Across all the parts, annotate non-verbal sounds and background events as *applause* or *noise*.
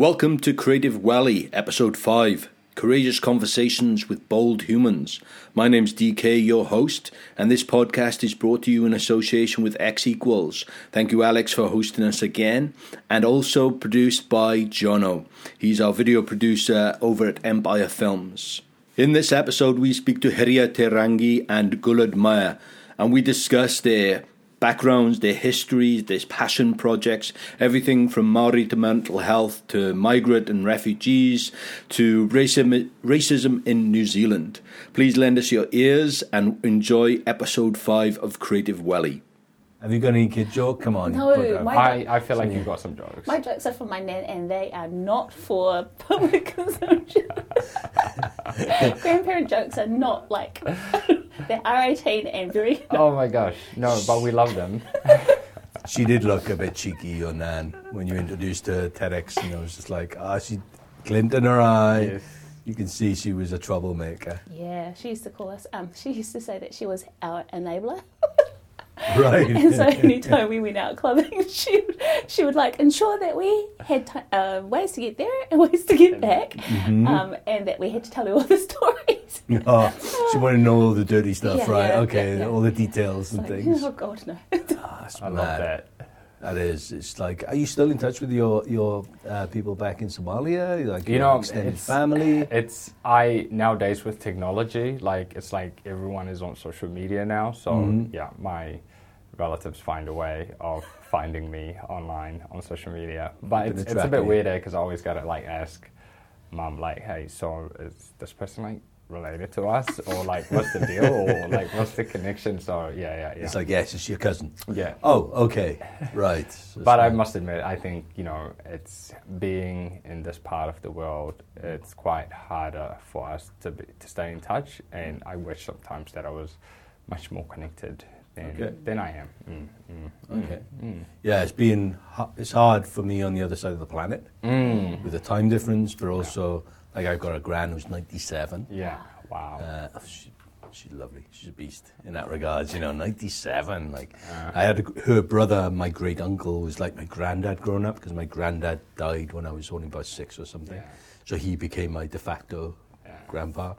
Welcome to Creative Welly, Episode 5 Courageous Conversations with Bold Humans. My name's DK, your host, and this podcast is brought to you in association with X Equals. Thank you, Alex, for hosting us again, and also produced by Jono. He's our video producer over at Empire Films. In this episode, we speak to Hiria Te Rangi and Guled Mire, and we discuss their backgrounds, their histories, their passion projects, everything from Maori to mental health to migrant and refugees to racism, racism in New Zealand. Please lend us your ears and enjoy episode 5 of Creative Welly. Have you got any kid joke? Come on. No, put it out. my- I, I feel like you've got some jokes. My jokes are for my nan, and they are not for *laughs* public consumption. *laughs* Grandparent jokes are not like *laughs* they're R eighteen and very. oh my gosh, no, but we love them. She did look a bit cheeky, your nan, when you introduced her to TEDx, and it was just like, ah, she glint in her eye. Yes. You can see she was a troublemaker. Yeah, she used to call us. Um, she used to say that she was our enabler, Right. and so *laughs* anytime we went out clubbing, *laughs* she would, she would like ensure that we had ti uh, ways to get there and *laughs* ways to get back, Mm-hmm. um, and that we had to tell her all the stories. oh, she wanted to know all the dirty stuff, Yeah, right? yeah, okay, yeah, yeah. all the details It's and like, things. oh god, no. That's I love that. That is. It's like, are you still in touch with your your uh, people back in Somalia? Like You your know, extended it's- family. It's I nowadays with technology, like it's like everyone is on social media now. So Mhm. yeah, my relatives find a way of finding me online on social media. But it's, it's a bit weirder because I always gotta like ask mum like, hey, so is this person like related to us or like what's the deal or like what's the connection? So yeah, yeah, yeah. It's like, yes, it's your cousin. yeah. Oh, okay, right. *laughs* But I must admit, I think you know, it's being in this part of the world. It's quite harder for us to be, to stay in touch, and I wish sometimes that I was much more connected than Okay. than I am. Mm, mm, mm, Okay. Mm. Yeah, it's been it's hard for me on the other side of the planet Mm. with the time difference, but also like I've got a gran who's 97. Yeah. Wow. Uh, she, she's lovely. She's a beast in that regards. You know, 97. Like Uh, I had a, her brother, my great uncle, was like my granddad growing up because my granddad died when I was only about six or something. Yeah. So he became my de facto Yeah. grandpa,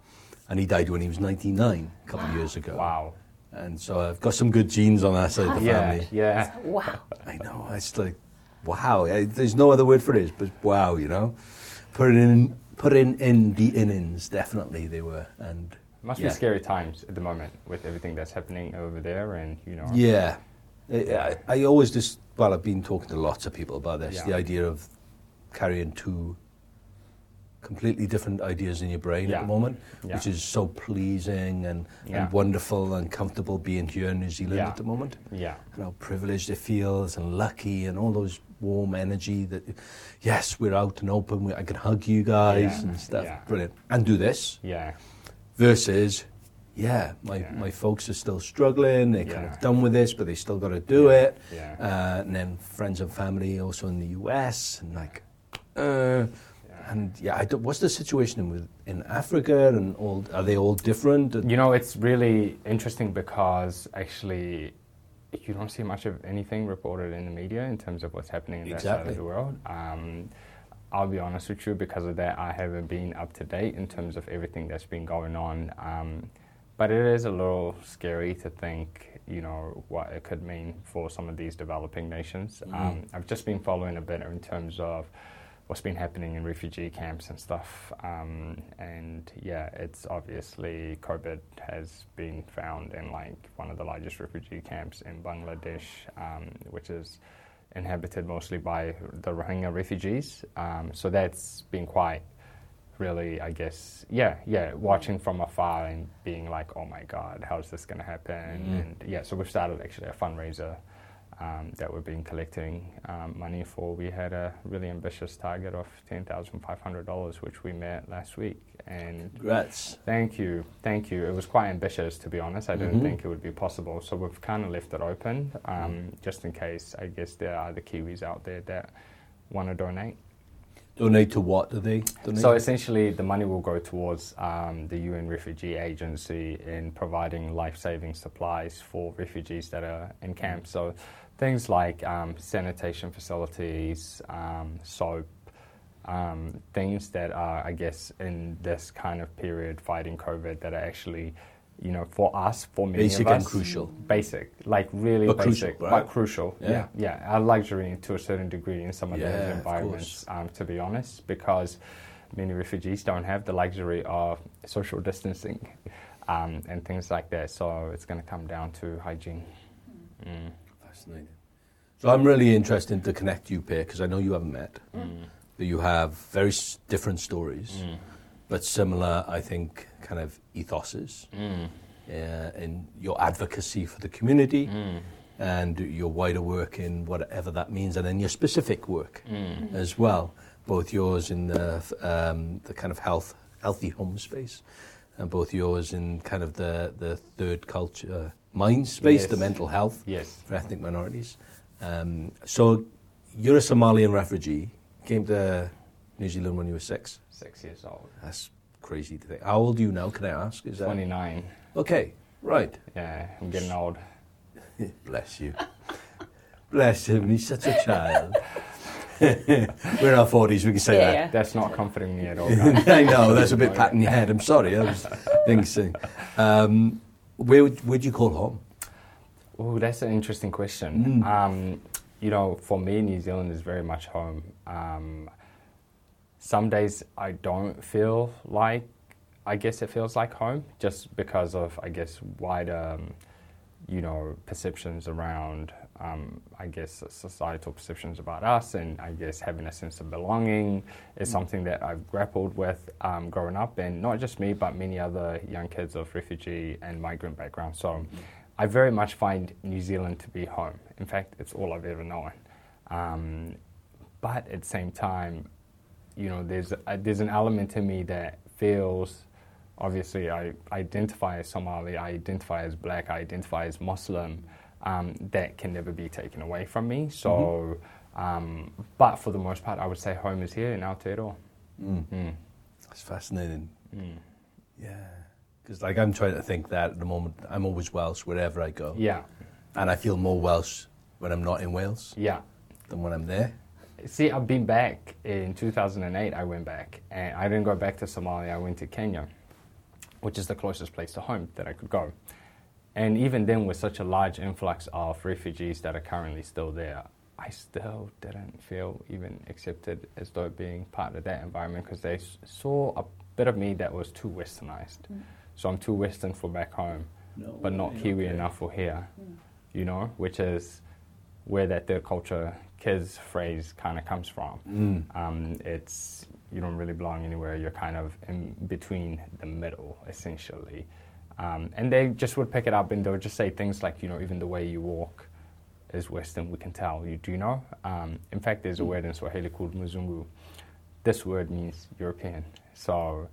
and he died when he was 99 a couple of years ago. Wow. And so I've got some good genes on that side of the Yeah. family. Yeah. Wow. I know. It's like, wow. I, there's no other word for it, but wow, you know. Put in, put in, in the innings, definitely they were. And Must Yeah. be scary times at the moment with everything that's happening over there, and you know. yeah, I, I, I always just, well, I've been talking to lots of people about this Yeah. the idea of carrying two completely different ideas in your brain at the moment, Yeah. which is so pleasing and, Yeah. and wonderful and comfortable being here in New Zealand Yeah. at the moment. Yeah. and how privileged it feels and lucky and all those warm energy that yes we're out and open we, I can hug you guys Yeah, and stuff yeah. brilliant and do this Yeah. versus yeah my, Yeah. my folks are still struggling they're kind of done with this but they still got to do Yeah, it yeah. uh, and then friends and family also in the US and like uh, and yeah I what's the situation with in Africa and all are they all different You know, it's really interesting because actually you don't see much of anything reported in the media in terms of what's happening in that side of the world. Um, I'll be honest with you, because of that, I haven't been up to date in terms of everything that's been going on. Um, but it is a little scary to think, you know, what it could mean for some of these developing nations. Um, I've just been following a bit in terms of what's been happening in refugee camps and stuff. Um, and yeah, it's obviously COVID has been found in like one of the largest refugee camps in Bangladesh, um, which is inhabited mostly by the Rohingya refugees. Um, so that's been quite really, I guess, yeah, yeah, watching from afar and being like, oh my God, how's this going to happen? And yeah, so we've started actually a fundraiser um, that we've been collecting um, money for. We had a really ambitious target of $10,500, which we met last week. And congrats Thank you, thank you. It was quite ambitious, to be honest. I didn't Mhm. think it would be possible, so we've kind of left it open, um, just in case. I guess there are the Kiwis out there that want to donate. donate to what do they donate So essentially, the money will go towards um, the UN Refugee Agency in providing life-saving supplies for refugees that are in camps. So things like um, sanitation facilities, um, soap, um, things that are, I guess, in this kind of period fighting COVID that are actually, you know, for us, for many Basic of us, and crucial. Basic, like really But crucial, basic, right? but crucial. Yeah. Yeah, yeah. Our luxury to a certain degree in some of Yeah, those of environments, um, to be honest, because many refugees don't have the luxury of social distancing um, and things like that. So it's going to come down to hygiene. Mm. Fascinating. So I'm really interested to connect you, Pear, because I know you haven't met. Mm. But you have very s- different stories, Mm. but similar, I think, kind of ethoses Mm. uh, in your advocacy for the community Mm. and your wider work in whatever that means, and then your specific work Mm. as well. Both yours in the, um, the kind of health, healthy home space, and both yours in kind of the, the third culture mind space, Yes. the mental health Yes. for ethnic minorities. Um, so you're a Somalian refugee, came to New Zealand when you were six. Six years old. That's crazy to think. How old are you now, can I ask? Is that 29. Okay, right. Yeah, I'm getting old. *laughs* Bless you. Bless him, he's such a child. *laughs* We're in our 40s, we can say Yeah, that. yeah. That's not comforting me at all. guys. *laughs* I know, that's a bit patting your head. I'm sorry, I was thinking. Um, where would would you call home? Oh, that's an interesting question. Mm. Um, you know, for me, New Zealand is very much home. Um, some days I don't feel like, I guess it feels like home, just because of, I guess, wider, um, you know, perceptions around, um, I guess, societal perceptions about us, and I guess having a sense of belonging is something that I've grappled with um, growing up, and not just me, but many other young kids of refugee and migrant backgrounds. So. I very much find New Zealand to be home. In fact, it's all I've ever known. Um, but at the same time, you know, there's a, there's an element in me that feels. Obviously, I identify as Somali, I identify as black, I identify as Muslim. Um, that can never be taken away from me. So, um, but for the most part, I would say home is here in Aotearoa. Mm. Mm. That's fascinating. Mm. Yeah. Because, like, I'm trying to think that at the moment, I'm always Welsh wherever I go. Yeah, And I feel more Welsh when I'm not in Wales yeah. than when I'm there. See, I've been back in 2008. I went back, and I didn't go back to Somalia. I went to Kenya, which is the closest place to home that I could go. And even then, with such a large influx of refugees that are currently still there, I still didn't feel even accepted as though being part of that environment because they s- saw a bit of me that was too westernized. So I'm too Western for back home, but not Kiwi enough for here, you know, which is where that third culture kids phrase kind of comes from. Mm. Um, it's you don't really belong anywhere. You're kind of in between the middle, essentially. Um, and they just would pick it up and they would just say things like, you know, even the way you walk is Western. We can tell. You do know. Um, in fact, there's a word in Swahili called Muzungu. This word means European. So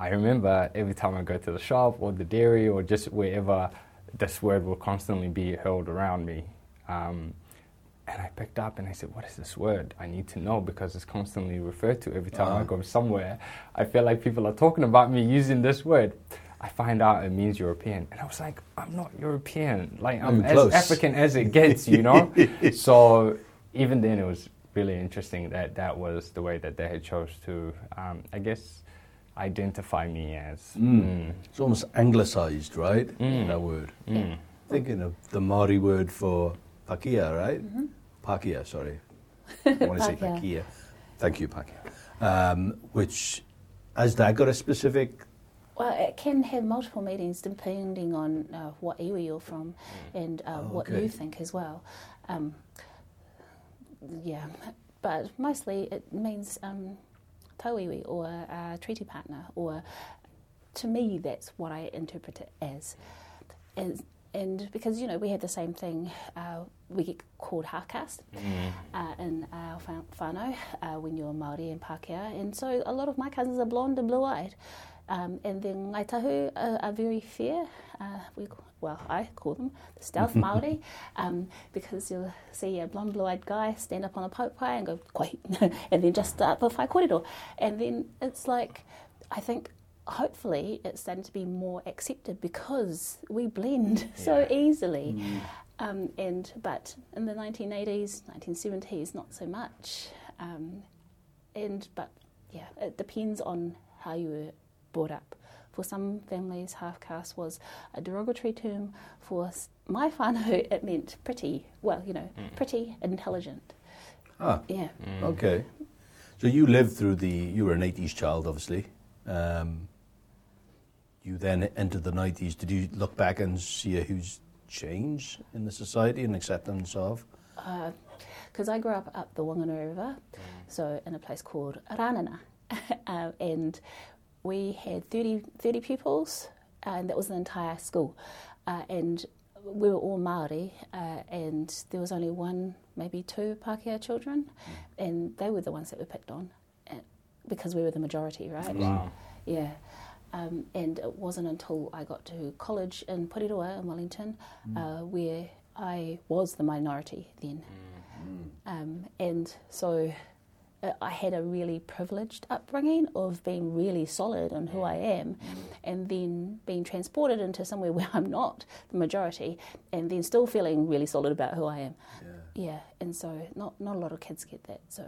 I remember every time I go to the shop or the dairy or just wherever, this word will constantly be hurled around me. Um, and I picked up and I said, What is this word? I need to know because it's constantly referred to every time I Uh-huh. go somewhere. I feel like people are talking about me using this word. I find out it means European. And I was like, I'm not European. Like, I'm Ooh, as close. African as it gets, you know? *laughs* so even then, it was really interesting that that was the way that they had chose to, um, I guess, identify me as. Mm. It's almost anglicised, right? Mm. That word. Mm. Thinking of the Maori word for pakia, right? Pakia, sorry. *laughs* I want to say Pakia. pakia. Thank you, pakia. Um, which, has that got a specific... Well, it can have multiple meanings depending on uh, what iwi you're from and uh, Oh, what okay. you think as well. Um, yeah, but mostly it means um, tauiwi or uh, treaty partner, or to me, that's what I interpret it as. as and because you know we have the same thing, uh, we get called half caste Mm. uh, in our whānau uh, when you're Māori and Pākehā. And so a lot of my cousins are blonde and blue-eyed. Um, and then Ngai Tahu are, are very fair. Uh, we, well, I call them the stealth *laughs* Māori um, because you'll see a blonde, blue-eyed guy stand up on a paepae and go, Koi, *laughs* and then just start with whai kōrero. And then it's like, I think hopefully it's starting to be more accepted because we blend *laughs* so Yeah. easily. Um, and but in the 1980s, 1970s, not so much. Um, and but yeah, it depends on how you were brought up. For some families, half caste was a derogatory term. For my whānau, it meant pretty, well, you know, pretty intelligent. Ah, Yeah. okay. So you lived through the, you were an 80s child, obviously. Um, you then entered the 90s. Did you look back and see a huge change in the society and acceptance of? Because I grew up up the Whanganui River, so in a place called Ranana. um, *laughs* and we had 30, 30 pupils, and that was the entire school. Uh, and we were all Māori, uh, and there was only one, maybe two Pākehā children, and they were the ones that were picked on uh, because we were the majority, right? Wow. Yeah. Um, and it wasn't until I got to college in Porirua in Wellington uh, where I was the minority then. Um, and so uh, Uh, I had a really privileged upbringing of being really solid on who I am and then being transported into somewhere *laughs* where I'm not the majority and then still feeling really solid about who I am. Yeah, and so not, not a lot of kids get that. So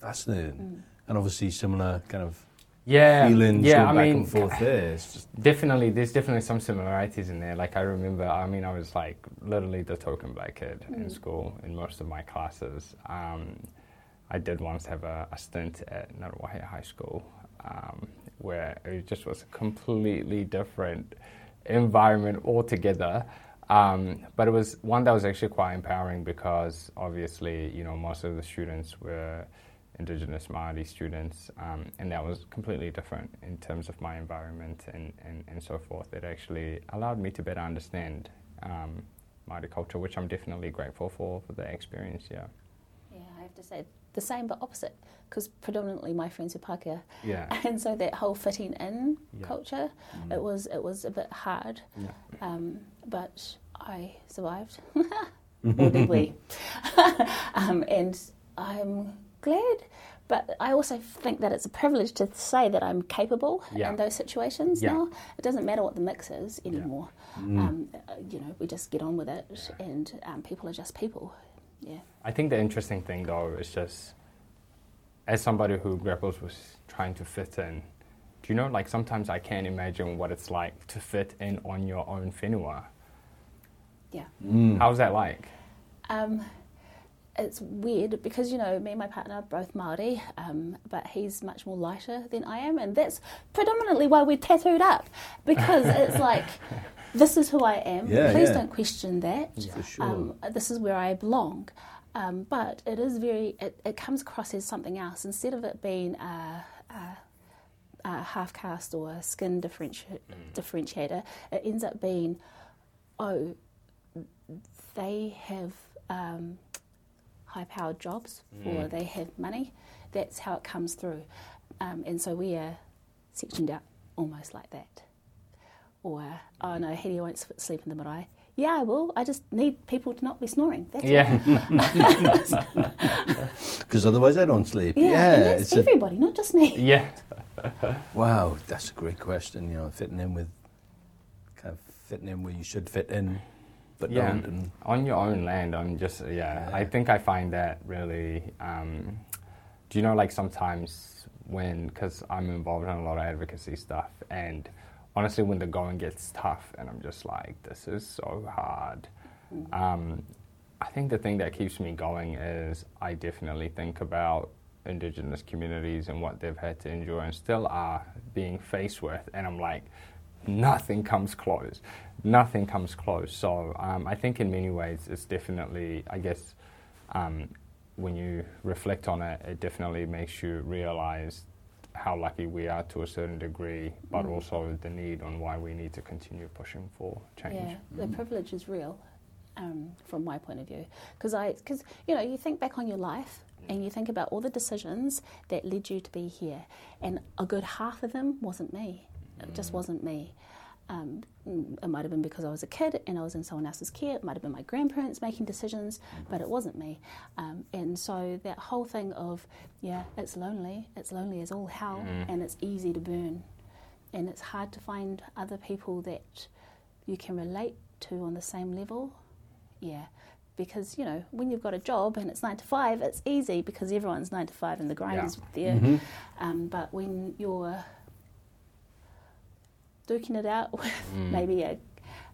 Fascinating. Mm. And obviously similar kind of Yeah, feelings yeah. going I back mean, and forth *laughs* there. Just, definitely, there's definitely some similarities in there. Like I remember, I mean, I was like literally the token black kid in mm. school in most of my classes. Um, I did once have a, a stint at Ngāruawāhia High School um, where it just was a completely different environment altogether. Um, but it was one that was actually quite empowering because obviously, you know, most of the students were Indigenous Māori students, um, and that was completely different in terms of my environment and, and, and so forth. It actually allowed me to better understand um, Māori culture, which I'm definitely grateful for for the experience. Yeah. Yeah, I have to say the same but opposite because predominantly my friends are Pākehā. Yeah. *laughs* And so that whole fitting in Yeah. culture, it was it was a bit hard, Yeah. um, but I survived. or did we? um, and I'm glad. But I also think that it's a privilege to say that I'm capable Yeah. in those situations now. It doesn't matter what the mix is anymore. Um, uh, you know, we just get on with it, and um, people are just people. Yeah. I think the interesting thing, though, is just as somebody who grapples with trying to fit in, do you know, like sometimes I can't imagine what it's like to fit in on your own whenua. Yeah. How's that like? Um, it's weird because you know me and my partner are both Maori, um, but he's much more lighter than I am, and that's predominantly why we're tattooed up because it's *laughs* like this is who I am. Yeah, Please yeah. don't question that. For sure. Um, this is where I belong. Um, but it is very. It, it comes across as something else instead of it being a, a, a half caste or a skin differenti- differentiator. It ends up being, oh, they have um, high powered jobs or they have money. That's how it comes through. Um, and so we are sectioned out almost like that. Or, oh no, Hedy won't sleep in the marae. Yeah, I will. I just need people to not be snoring. That's. Yeah. because *laughs* *laughs* otherwise I don't sleep. Yeah, Yeah, and that's it's a, everybody, not just me. *laughs* yeah. wow, that's a great question. You know, fitting in with kind of fitting in where you should fit in, but yeah, don't. And on your own land, I'm just yeah, I think I find that really. Um, do you know, like sometimes when, because I'm involved in a lot of advocacy stuff, and honestly, when the going gets tough, and I'm just like, this is so hard. Um, I think the thing that keeps me going is I definitely think about Indigenous communities and what they've had to endure and still are being faced with, and I'm like, nothing comes close. Nothing comes close. So um, I think in many ways it's definitely, I guess, um, when you reflect on it, it definitely makes you realize how lucky we are to a certain degree, but Mm. also the need on why we need to continue pushing for change. Yeah, the privilege is real, um, from my point of view. Because I, because you know, you think back on your life and you think about all the decisions that led you to be here, and a good half of them wasn't me. It just wasn't me. Um, mm, it might have been because I was a kid and I was in someone else's care. It might have been my grandparents making decisions, but it wasn't me. Um, and so that whole thing of, yeah, it's lonely. It's lonely as all hell, and it's easy to burn, and it's hard to find other people that you can relate to on the same level. Yeah, because you know when you've got a job and it's nine to five, it's easy because everyone's nine to five and the grind Yeah. is there. Mm-hmm. Um, but when you're duking it out *laughs* with Mm. maybe a,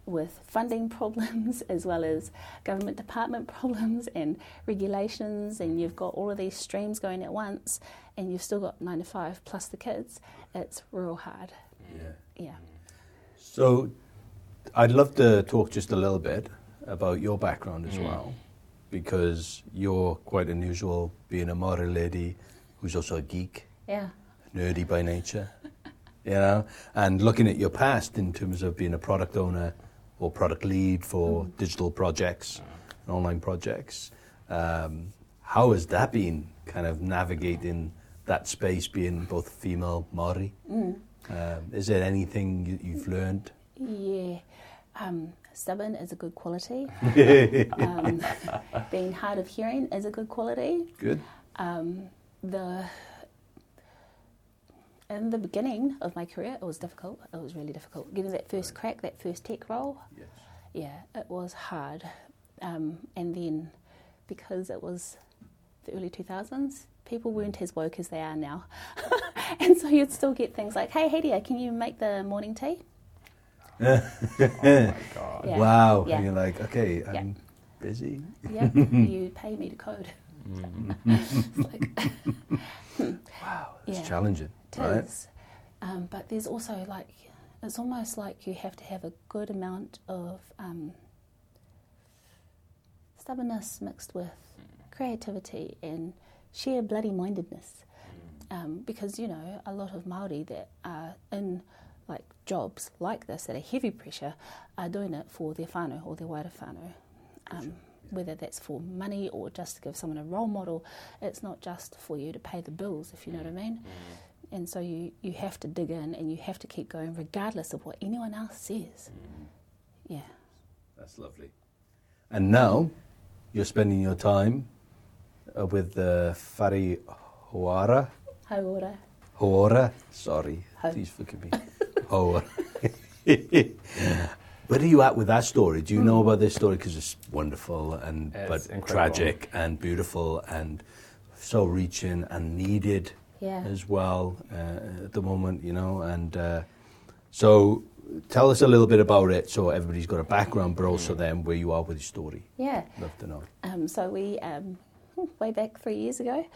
with funding problems *laughs* as well as government department *laughs* problems and regulations, and you've got all of these streams going at once, and you've still got nine to five plus the kids, it's real hard. Yeah. Yeah. So, I'd love to talk just a little bit about your background as Mm. well, because you're quite unusual, being a Maori lady who's also a geek, Yeah. nerdy by nature, you know, and looking at your past in terms of being a product owner or product lead for digital projects, and online projects. Um, how has that been, kind of navigating that space, being both female Maori? Mm. Um, is there anything you, you've learned? Yeah. Um, stubborn is a good quality. *laughs* um, being hard of hearing is a good quality. Good. Um, the in the beginning of my career, it was difficult. It was really difficult. Getting that first crack, that first tech role, Yes. yeah, it was hard. Um, and then because it was the early 2000s, people weren't as woke as they are now. *laughs* and so you'd still get things like, hey, Hadia, can you make the morning tea? *laughs* Oh my god. Yeah. Wow. Yeah. And you're like, okay, I'm busy. Yeah, *laughs* you pay me to code. Mm. It's like, Wow, that's Yeah. challenging, It right? is. Um, but there's also like, it's almost like you have to have a good amount of um, stubbornness mixed with creativity and sheer bloody mindedness. Um, because, you know, a lot of Māori that are in like jobs like this that are heavy pressure are doing it for their whānau or their waira whānau. Um, whether that's for money or just to give someone a role model, it's not just for you to pay the bills, if you know what I mean. And so you, you have to dig in and you have to keep going regardless of what anyone else says. Yeah. That's lovely. And now you're spending your time uh, with the Whare Hoara. Hauora. Hoara, sorry, Ho. please forgive me. Hoara. *laughs* Where are you at with that story? Do you know about this story? Because it's wonderful and It's but incredible. tragic and beautiful and so reaching and needed Yeah. as well uh, at the moment, you know. And uh, so, tell us a little bit about it, so everybody's got a background, but also then where you are with your story. Yeah. Love to know. Um, so we, um, *laughs* way back three years ago,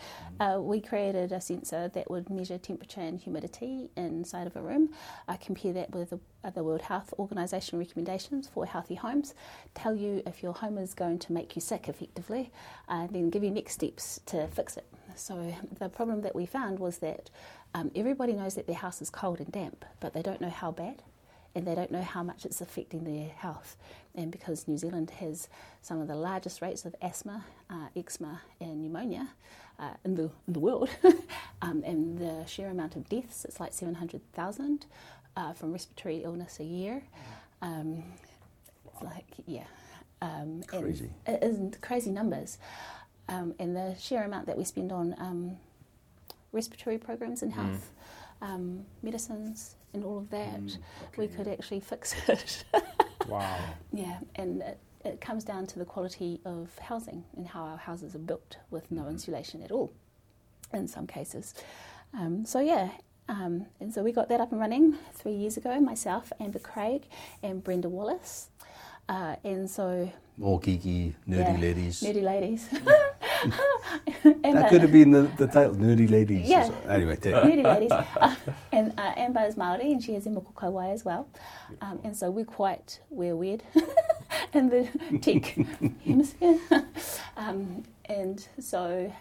uh, we created a sensor that would measure temperature and humidity inside of a room. I compare that with the, uh, the World Health Organization recommendations for healthy homes, tell you if your home is going to make you sick effectively, uh, then give you next steps to fix it. So the problem that we found was that um, everybody knows that their house is cold and damp, but they don't know how bad and they don't know how much it's affecting their health. And because New Zealand has some of the largest rates of asthma, uh, eczema, and pneumonia uh, in, the, in the world, *laughs* um, and the sheer amount of deaths, it's like 700,000 uh, from respiratory illness a year. Um, it's like, yeah. Um, Crazy. Crazy numbers. Um, and the sheer amount that we spend on um, respiratory programs in health, um, medicines, and all of that, we could actually fix it. *laughs* Wow. yeah, and it, it comes down to the quality of housing and how our houses are built with no insulation at all in some cases. Um, so, yeah. Um, and so we got that up and running three years ago, myself, Amber Craig, and Brenda Wallace. Uh, and so, More geeky, nerdy yeah, ladies. Nerdy ladies. *laughs* *laughs* and, That uh, could have been the, the title, Nerdy Ladies. Yeah. *laughs* Anyway, take Nerdy ladies. Uh, and uh, Amber is Māori and she has Emoko kauae as well. Um, and so we're quite, we're weird *laughs* in the tech hemisphere. um, and so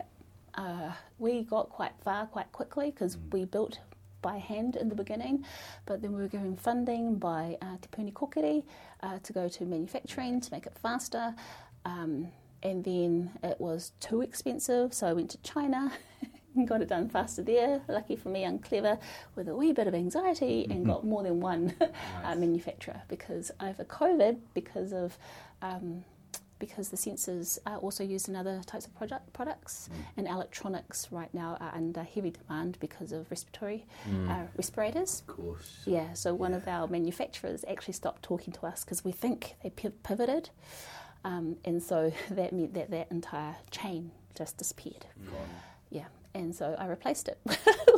uh, we got quite far quite quickly because we built by hand in the beginning, but then we were given funding by uh, Te Puni Kokiri uh, to go to manufacturing to make it faster. Um, and then it was too expensive, so I went to China *laughs* and got it done faster there. Lucky for me, I'm clever with a wee bit of anxiety and got more than one *laughs* uh, manufacturer because over COVID, because of um, because the sensors are also used in other types of product, products, and electronics right now are under heavy demand because of respiratory uh, respirators. Of course. Yeah, so one of our manufacturers actually stopped talking to us because we think they pivoted. Um, and so *laughs* that meant that that entire chain just disappeared. Yeah, and so I replaced it *laughs*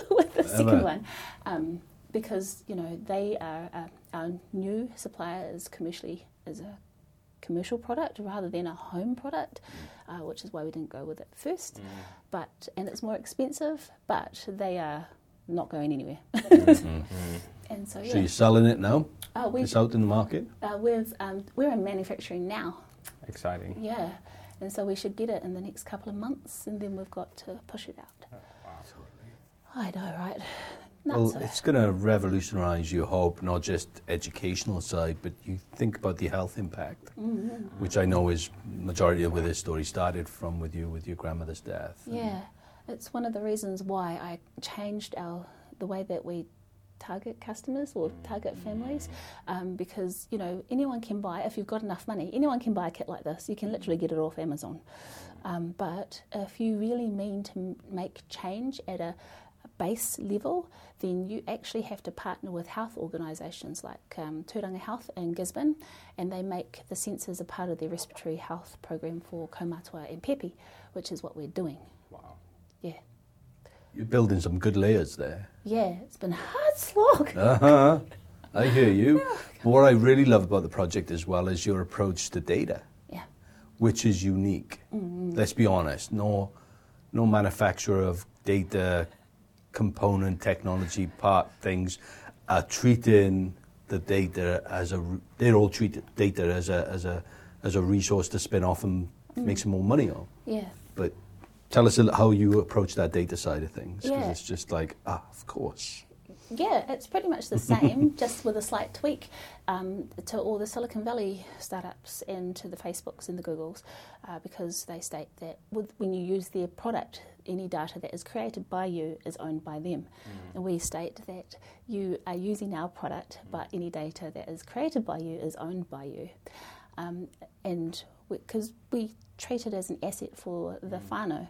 with the second one um, because you know they are uh, our new supplier is commercially is a commercial product rather than a home product, uh, which is why we didn't go with it first. But and it's more expensive, but they are not going anywhere. *laughs* and so yeah, So you're selling it now? uh, we It's out in the market? uh, we've um, we're in manufacturing now. Exciting. Yeah, and so we should get it in the next couple of months, and then we've got to push it out. I know, right? Not Well, so. it's going to revolutionise your hope, not just educational side, but you think about the health impact, Mm-hmm. which I know is majority of where this story started from with you, with your grandmother's death. Yeah, it's one of the reasons why I changed our the way that we target customers or target families, um, because you know anyone can buy if you've got enough money. Anyone can buy a kit like this. You can literally get it off Amazon. Um, but if you really mean to make change at a, base level, then you actually have to partner with health organisations like um, Turanga Health in Gisborne, and they make the sensors a part of their respiratory health program for Kaumatua and Pepe, which is what we're doing. You're building some good layers there. Yeah, it's been a hard slog. *laughs* Uh-huh. I hear you. *laughs* But what I really love about the project as well is your approach to data, Yeah. which is unique. Let's be honest. No, no manufacturer of data component technology part things are treating the data as a. They're all treated data as a as a as a resource to spin off and make some more money on. Yeah. But tell us how you approach that data side of things because Yeah. it's just like ah, of course. Yeah, it's pretty much the same, *laughs* just with a slight tweak um, to all the Silicon Valley startups and to the Facebooks and the Googles, uh, because they state that with, when you use their product, any data that is created by you is owned by them. And we state that you are using our product, but any data that is created by you is owned by you. Um, and because we treat it as an asset for the whānau,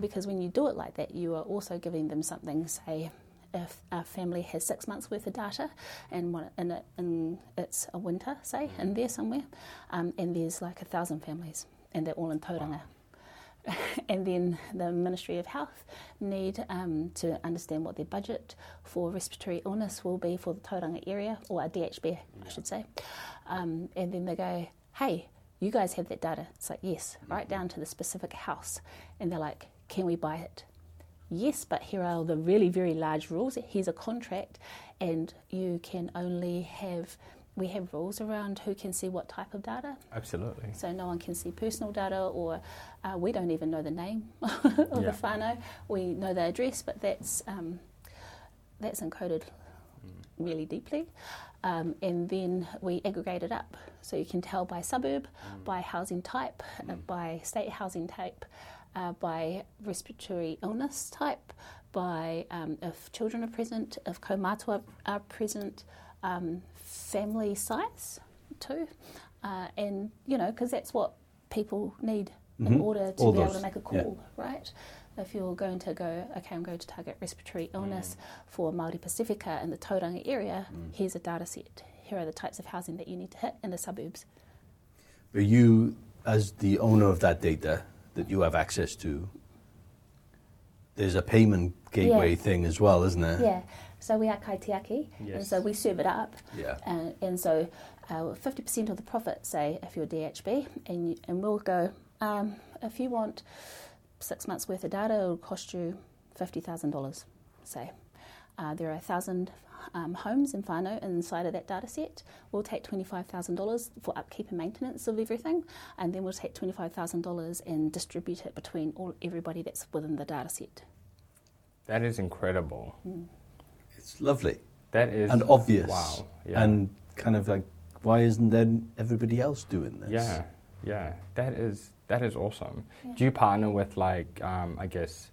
because when you do it like that, you are also giving them something, say, if a family has six months worth of data and, one, and, it, and it's a winter, say, in there somewhere, um, and there's like a thousand families, and they're all in Tauranga. *laughs* and then the Ministry of Health need um, to understand what their budget for respiratory illness will be for the Tauranga area, or a DHB, I should say. Um, and then they go, hey, you guys have that data. It's like, yes, right down to the specific house. And they're like, can we buy it? Yes, but here are the really, very large rules. Here's a contract, and you can only have, we have rules around who can see what type of data. Absolutely. So no one can see personal data, or uh, we don't even know the name *laughs* of Yeah. the whānau. We know the address, but that's um, that's encoded really deeply. Um, and then we aggregate it up, so you can tell by suburb, by housing type, uh, by state housing type, uh, by respiratory illness type, by um, if children are present, if kaumatua are present, um, family size too, uh, and you know because that's what people need in Mhm. order to All be able to make a yeah. call, right? If you're going to go, okay, I'm going to target respiratory illness for Māori Pacifica in the Tauranga area, here's a data set. Here are the types of housing that you need to hit in the suburbs. But you, as the owner of that data that you have access to, there's a payment gateway Yeah. thing as well, isn't there? Yeah, so we are kaitiaki, and so we serve it up. Yeah. Uh, and so uh, 50% of the profit, say, if you're DHB, and, you, and we'll go, um, if you want six months worth of data, it'll cost you $50,000, say. Uh, there are a 1,000 um, homes in Fano inside of that data set. We'll take $25,000 for upkeep and maintenance of everything, and then we'll take $25,000 and distribute it between all everybody that's within the data set. That is incredible. It's lovely That is and obvious. Wow. Yeah. And kind of like, why isn't then everybody else doing this? Yeah, yeah, that is that is awesome. Yeah. Do you partner with like um, I guess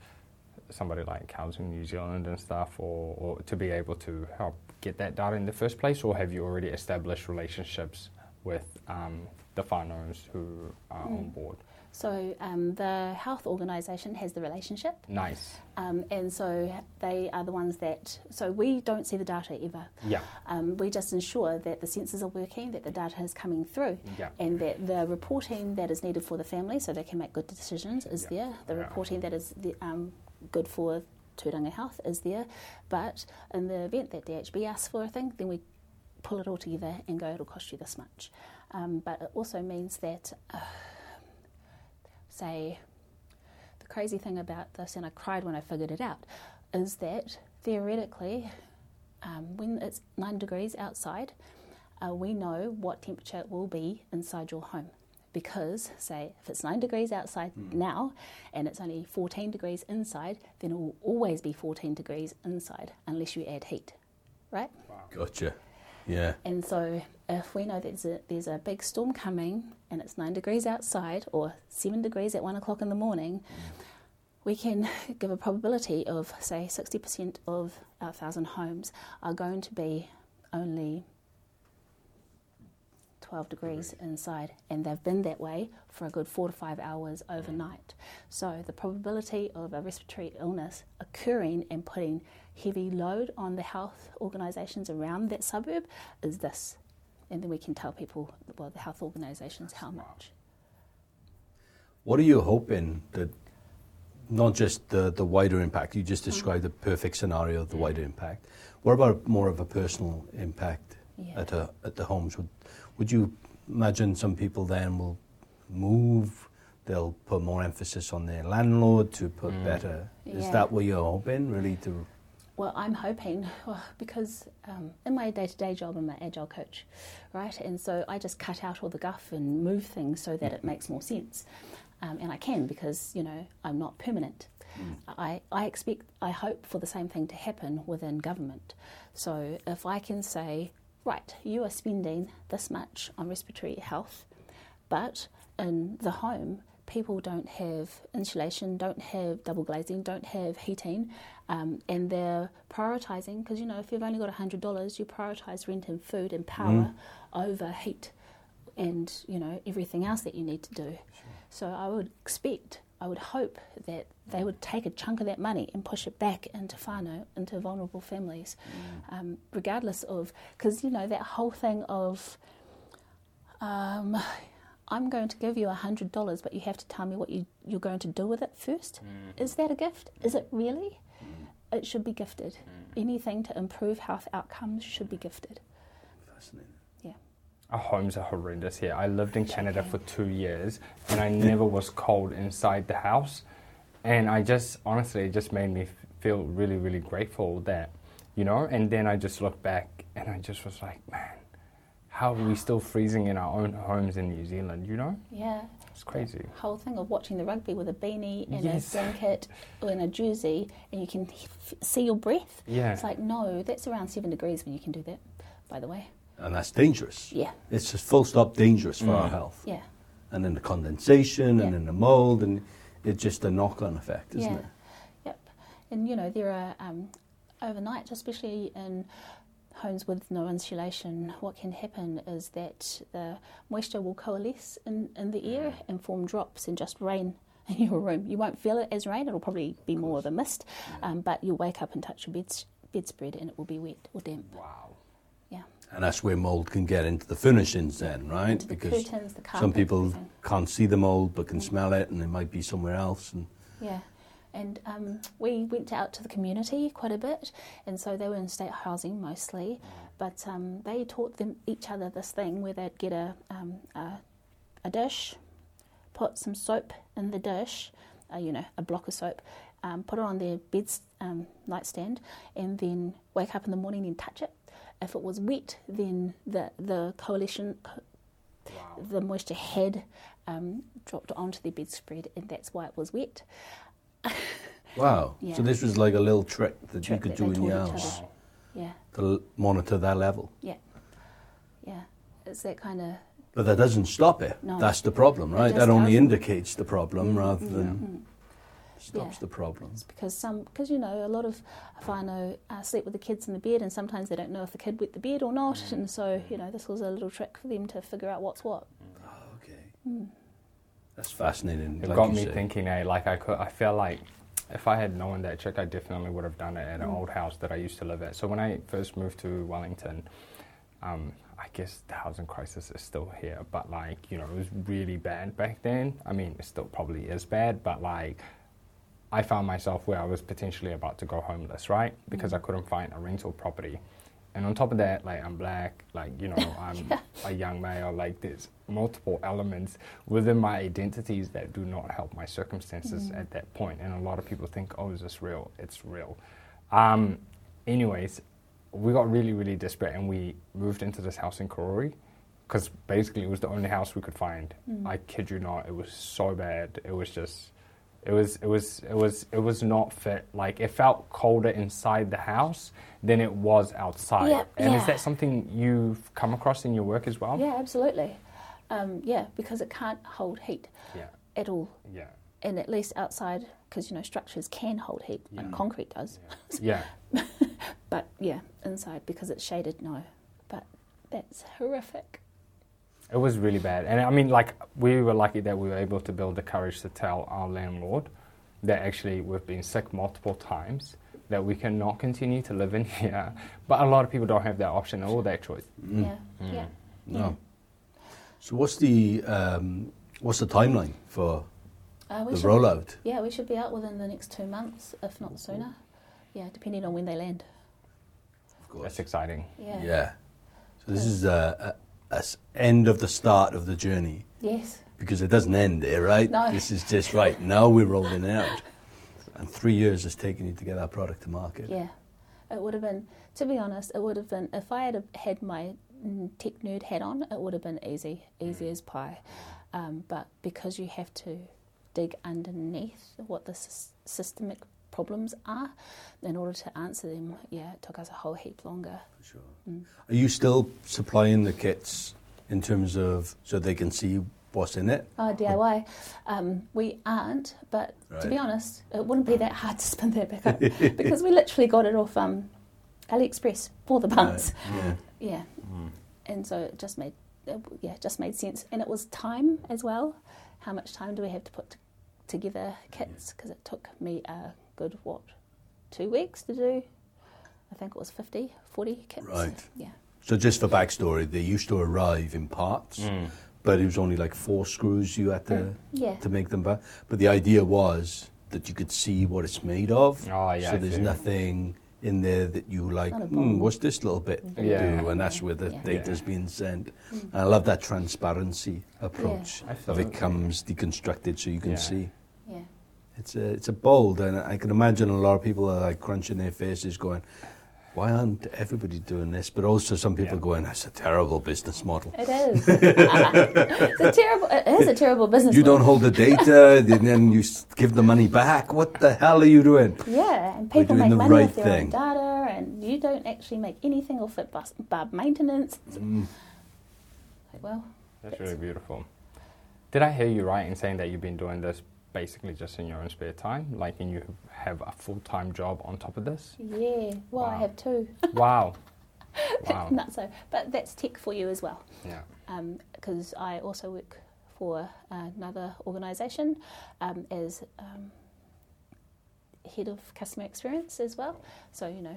somebody like Housing New Zealand and stuff, or, or to be able to help get that data in the first place, or have you already established relationships with um, the whānaus who are on Mm. board? So um, the health organisation has the relationship, Nice. um, and so they are the ones that. So we don't see the data ever. Yeah. Um, we just ensure that the sensors are working, that the data is coming through, Yeah. and that the reporting that is needed for the family so they can make good decisions is Yeah. there. The Yeah. reporting that is the, um, good for Turanga Health is there. But in the event that DHB asks for a thing, then we pull it all together and go, it'll cost you this much. Um, but it also means that, uh, say, the crazy thing about this, and I cried when I figured it out, is that theoretically, um, when it's nine degrees outside, uh, we know what temperature it will be inside your home. Because, say, if it's nine degrees outside hmm. now and it's only 14 degrees inside, then it will always be 14 degrees inside unless you add heat, right? Gotcha. Yeah. And so, if we know there's a, there's a big storm coming and it's nine degrees outside or seven degrees at one o'clock in the morning, we can *laughs* give a probability of, say, 60% of our thousand homes are going to be only 12 degrees inside, and they've been that way for a good four to five hours overnight. So, the probability of a respiratory illness occurring and putting heavy load on the health organisations around that suburb is this. And then we can tell people, well, the health organisations, how much. What are you hoping that not just the, the wider impact, you just mm-hmm. described the perfect scenario of the wider impact. What about more of a personal impact Yeah. at, a, at the homes? Would, would you imagine some people then will move, they'll put more emphasis on their landlord to put better? Is that what you're hoping, really? To Well, I'm hoping well, *sighs* because um, in my day-to-day job, I'm an agile coach, right? And so I just cut out all the guff and move things so that it makes more sense, um, and I can because you know I'm not permanent. I, I expect, I hope for the same thing to happen within government. So if I can say, right, you are spending this much on respiratory health, but in the home, people don't have insulation, don't have double glazing, don't have heating, um, and they're prioritising because you know if you've only got hundred dollars, you prioritise rent and food and power over heat, and you know everything else that you need to do. So I would expect, I would hope that they would take a chunk of that money and push it back into whānau, into vulnerable families, um, regardless of because you know that whole thing of um, I'm going to give you hundred dollars, but you have to tell me what you, you're going to do with it first. Is that a gift? Is it really? It should be gifted. Anything to improve health outcomes should be gifted. Fascinating. Our homes are horrendous here. I lived in Canada for two years and I never was cold inside the house. And I just, honestly, it just made me feel really, really grateful that, you know, and then I just looked back and I just was like, man, how are we still freezing in our own homes in New Zealand, you know? Yeah. It's crazy. Whole thing of watching the rugby with a beanie and Yes. a blanket or in a jersey, and you can f- see your breath. Yeah. It's like no, that's around seven degrees when you can do that. By the way. And that's dangerous. Yeah. It's just full stop dangerous for our Mm. health. Yeah. And then the condensation and Yeah. then the mold, and it's just a knock on effect, isn't yeah. it? Yep. And you know there are um, overnight, especially in homes with no insulation, what can happen is that the moisture will coalesce in, in the air and form drops and just rain in your room. You won't feel it as rain; it'll probably be more of a mist, um, but you'll wake up and touch your bed, bedspread and it will be wet or damp. Wow. And that's where mold can get into the furnishings then, right? The because curtains, the some people everything. can't see the mold but can smell it and it might be somewhere else. And Yeah, and um, we went out to the community quite a bit, and so they were in state housing mostly, but um, they taught them each other this thing where they'd get a um, a, a dish, put some soap in the dish, uh, you know, a block of soap, um, put it on their bed's um, nightstand, and then wake up in the morning and touch it. If it was wet, then the the coalition the moisture had um, dropped onto the bedspread, and that's why it was wet. *laughs* wow. Yeah. So this was like a little trick that Trick you could that do in your taught each house other. Yeah, to monitor that level. yeah, yeah. It's that kind of But that doesn't stop it. No. That's the problem, right? That only doesn't. indicates the problem rather than stops Yeah. the problem. it's because some because you know a lot of if whānau uh, sleep with the kids in the bed, and sometimes they don't know if the kid wet the bed or not, and so you know this was a little trick for them to figure out what's what. Okay. Hmm. That's fascinating. It like got me say. thinking. Eh, like I could, I feel like if I had known that trick, I definitely would have done it at an old house that I used to live at. So when I first moved to Wellington, um, I guess the housing crisis is still here, but like you know, it was really bad back then. I mean, it still probably is bad, but like. I found myself where I was potentially about to go homeless, right? Because I mm. couldn't find a rental property. And on top of that, like I'm black, like you know, *laughs* I'm a young male. Like there's multiple elements within my identities that do not help my circumstances mm. at that point. And a lot of people think, "Oh, is this real?" It's real. Um, anyways, we got really, really desperate, and we moved into this house in Karori because basically it was the only house we could find. Mm. I kid you not, it was so bad. It was just. It was it was it was it was not fit. Like it felt colder inside the house than it was outside. Yeah, and is that something you've come across in your work as well? Yeah, absolutely. Um, yeah, because it can't hold heat Yeah. at all. Yeah. And at least outside, because you know structures can hold heat, like concrete does. *laughs* Yeah. But yeah, inside because it's shaded, no. But that's horrific. It was really bad. And I mean, like, we were lucky that we were able to build the courage to tell our landlord that actually we've been sick multiple times, that we cannot continue to live in *laughs* here. But a lot of people don't have that option or that choice. Yeah, yeah. No. So what's the um, what's the timeline for Uh, the should, rollout? Yeah, we should be out within the next two months, if not sooner. Yeah, depending on when they land. Of course. That's exciting. Yeah. Yeah. So this is s- end of the start of the journey Yes. because it doesn't end there, right? No. This is just right now we're rolling out, and three years has taken you to get that product to market. Yeah. It would have been, to be honest, it would have been, if I had had my tech nerd hat on, it would have been easy, easy as pie. Um, but because you have to dig underneath what the sys- systemic problems are in order to answer them, yeah, it took us a whole heap longer. Sure. Mm. Are you still supplying the kits in terms of so they can see what's in it? Oh, DIY. Um, we aren't, but to be honest, it wouldn't be that *laughs* hard to spin that back up *laughs* because we literally got it off um, AliExpress for the bunts. Yeah. *laughs* Yeah, and so it just made it, yeah it just made sense, and it was time as well. How much time do we have to put t- together kits? Because it took me a good what two weeks to do. I think it was 50, 40 kits. Right. Yeah. So just for backstory, they used to arrive in parts, hmm. but it was only like four screws you had to Mm. Yeah. to make them back. But the idea was that you could see what it's made of. Oh, yeah, So I there's see. nothing in there that you like. Not a hmm, bomb. what's this little bit Yeah. do? And that's where the Yeah. data's Yeah. being sent. Hmm. And I love that transparency approach of it comes deconstructed so you can Yeah. see. Yeah. It's a, it's a bold, and I can imagine a lot of people are like crunching their faces, going, "Why aren't everybody doing this?" But also some people Yeah. going, "That's a terrible business model. It is. *laughs* it's a terrible. It is a terrible business. You don't hold the data, *laughs* and then you give the money back. What the hell are you doing?" Yeah, and people doing make the money right off their thing. own data, and you don't actually make anything off it but, but maintenance. Mm. Like, well, That's really beautiful. Did I hear you right in saying that you've been doing this basically just in your own spare time? Like, and you have a full time job on top of this? yeah. Well, I have two. Wow. *laughs* Wow. Not so, but that's tech for you as well, Yeah. because I also work for another organisation um, as um, head of customer experience as well. So you know,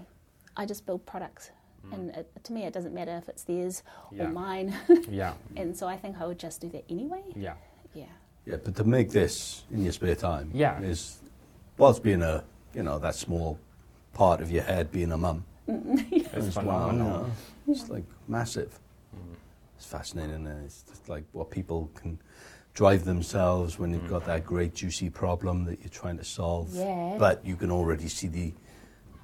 I just build products, and it, to me, it doesn't matter if it's theirs Yeah. or mine. Yeah. *laughs* and so I think I would just do that anyway. Yeah. Yeah. But to make this in your spare time, Yeah. is whilst being a you know that small part of your head being a mum. *laughs* It's as well, phenomenal. you know. It's like massive. It's fascinating. And it's just like what people can drive themselves when you've mm. got that great juicy problem that you're trying to solve. Yeah. But you can already see the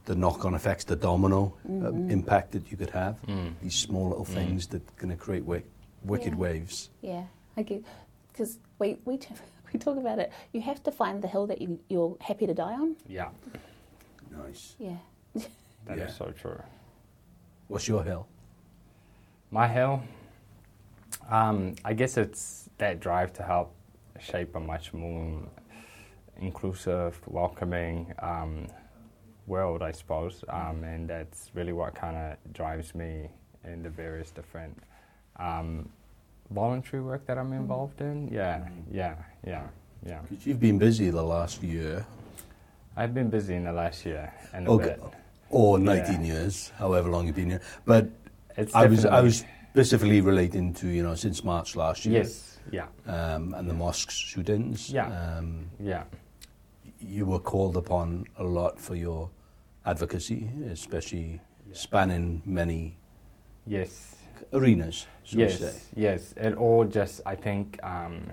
the knock-on effects, the domino uh, mm-hmm. impact that you could have. Mm. These small little mm. things that are going to create wi- wicked Yeah. waves. Yeah, I get because we we t- *laughs* we talk about it. You have to find the hill that you, you're happy to die on. Yeah. Nice. Yeah, *laughs* That is Yeah. so true. What's your hill? My hill, um, I guess it's that drive to help shape a much more inclusive, welcoming um, world, I suppose. Um, and that's really what kind of drives me in the various different um, voluntary work that I'm involved in. Yeah, yeah, yeah, yeah. 'Cause you've been busy the last year, I've been busy in the last year and a okay, bit. or 19 years, however long you've been here. But It's I was I was specifically relating to you know since March last year. yes, yeah, Um, and the mosque shootings. Yeah. Um, yeah, you were called upon a lot for your advocacy, especially spanning many yes. arenas, so yes, yes. It all just, I think, um,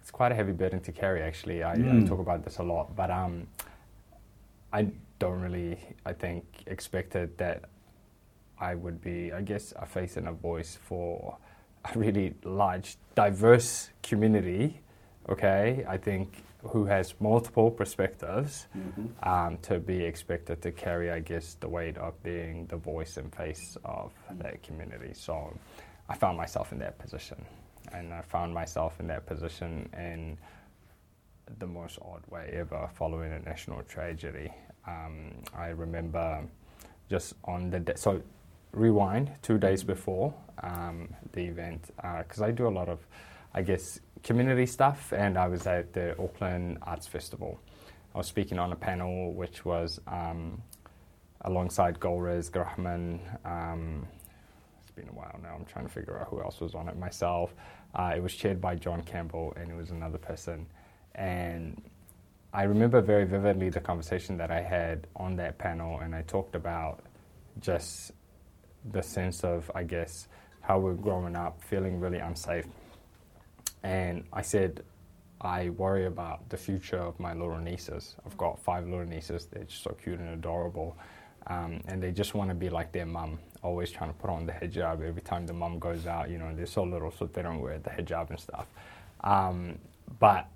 it's quite a heavy burden to carry. Actually, I, I Mm. talk about this a lot, but um, I don't really, I think, expected that I would be, I guess, a face and a voice for a really large, diverse community. Okay, I think who has multiple perspectives um, to be expected to carry, I guess, the weight of being the voice and face of that community. So I found myself in that position. And I found myself in that position in the most odd way ever following a national tragedy. Um, I remember just on the day, so rewind two days before um, the event, because I do a lot of, I guess, community stuff, and I was at the Auckland Arts Festival. I was speaking on a panel which was um, alongside Golriz Ghahraman. Um, it's been a while now. I'm trying to figure out who else was on it myself. Uh, it was chaired by John Campbell, and it was another person. And I remember very vividly the conversation that I had on that panel, and I talked about just the sense of, I guess, how we're growing up, feeling really unsafe. And I said, I worry about the future of my little nieces. I've got five little nieces. They're just so cute and adorable. Um, and they just want to be like their mum, always trying to put on the hijab every time the mum goes out. You know, they're so little, so they don't wear the hijab and stuff. Um, but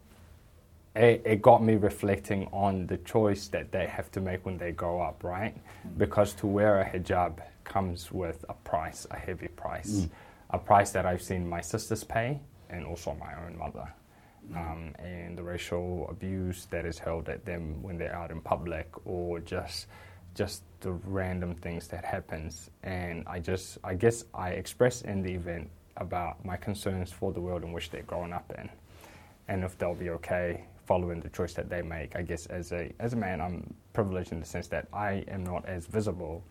it, it got me reflecting on the choice that they have to make when they grow up, right? Because to wear a hijab comes with a price, a heavy price, a price that I've seen my sisters pay and also my own mother. Um, and the racial abuse that is held at them when they're out in public or just just the random things that happens and I just I guess I express in the event about my concerns for the world in which they're growing up in and if they'll be okay following the choice that they make. I guess as a as a man, I'm privileged in the sense that I am not as visible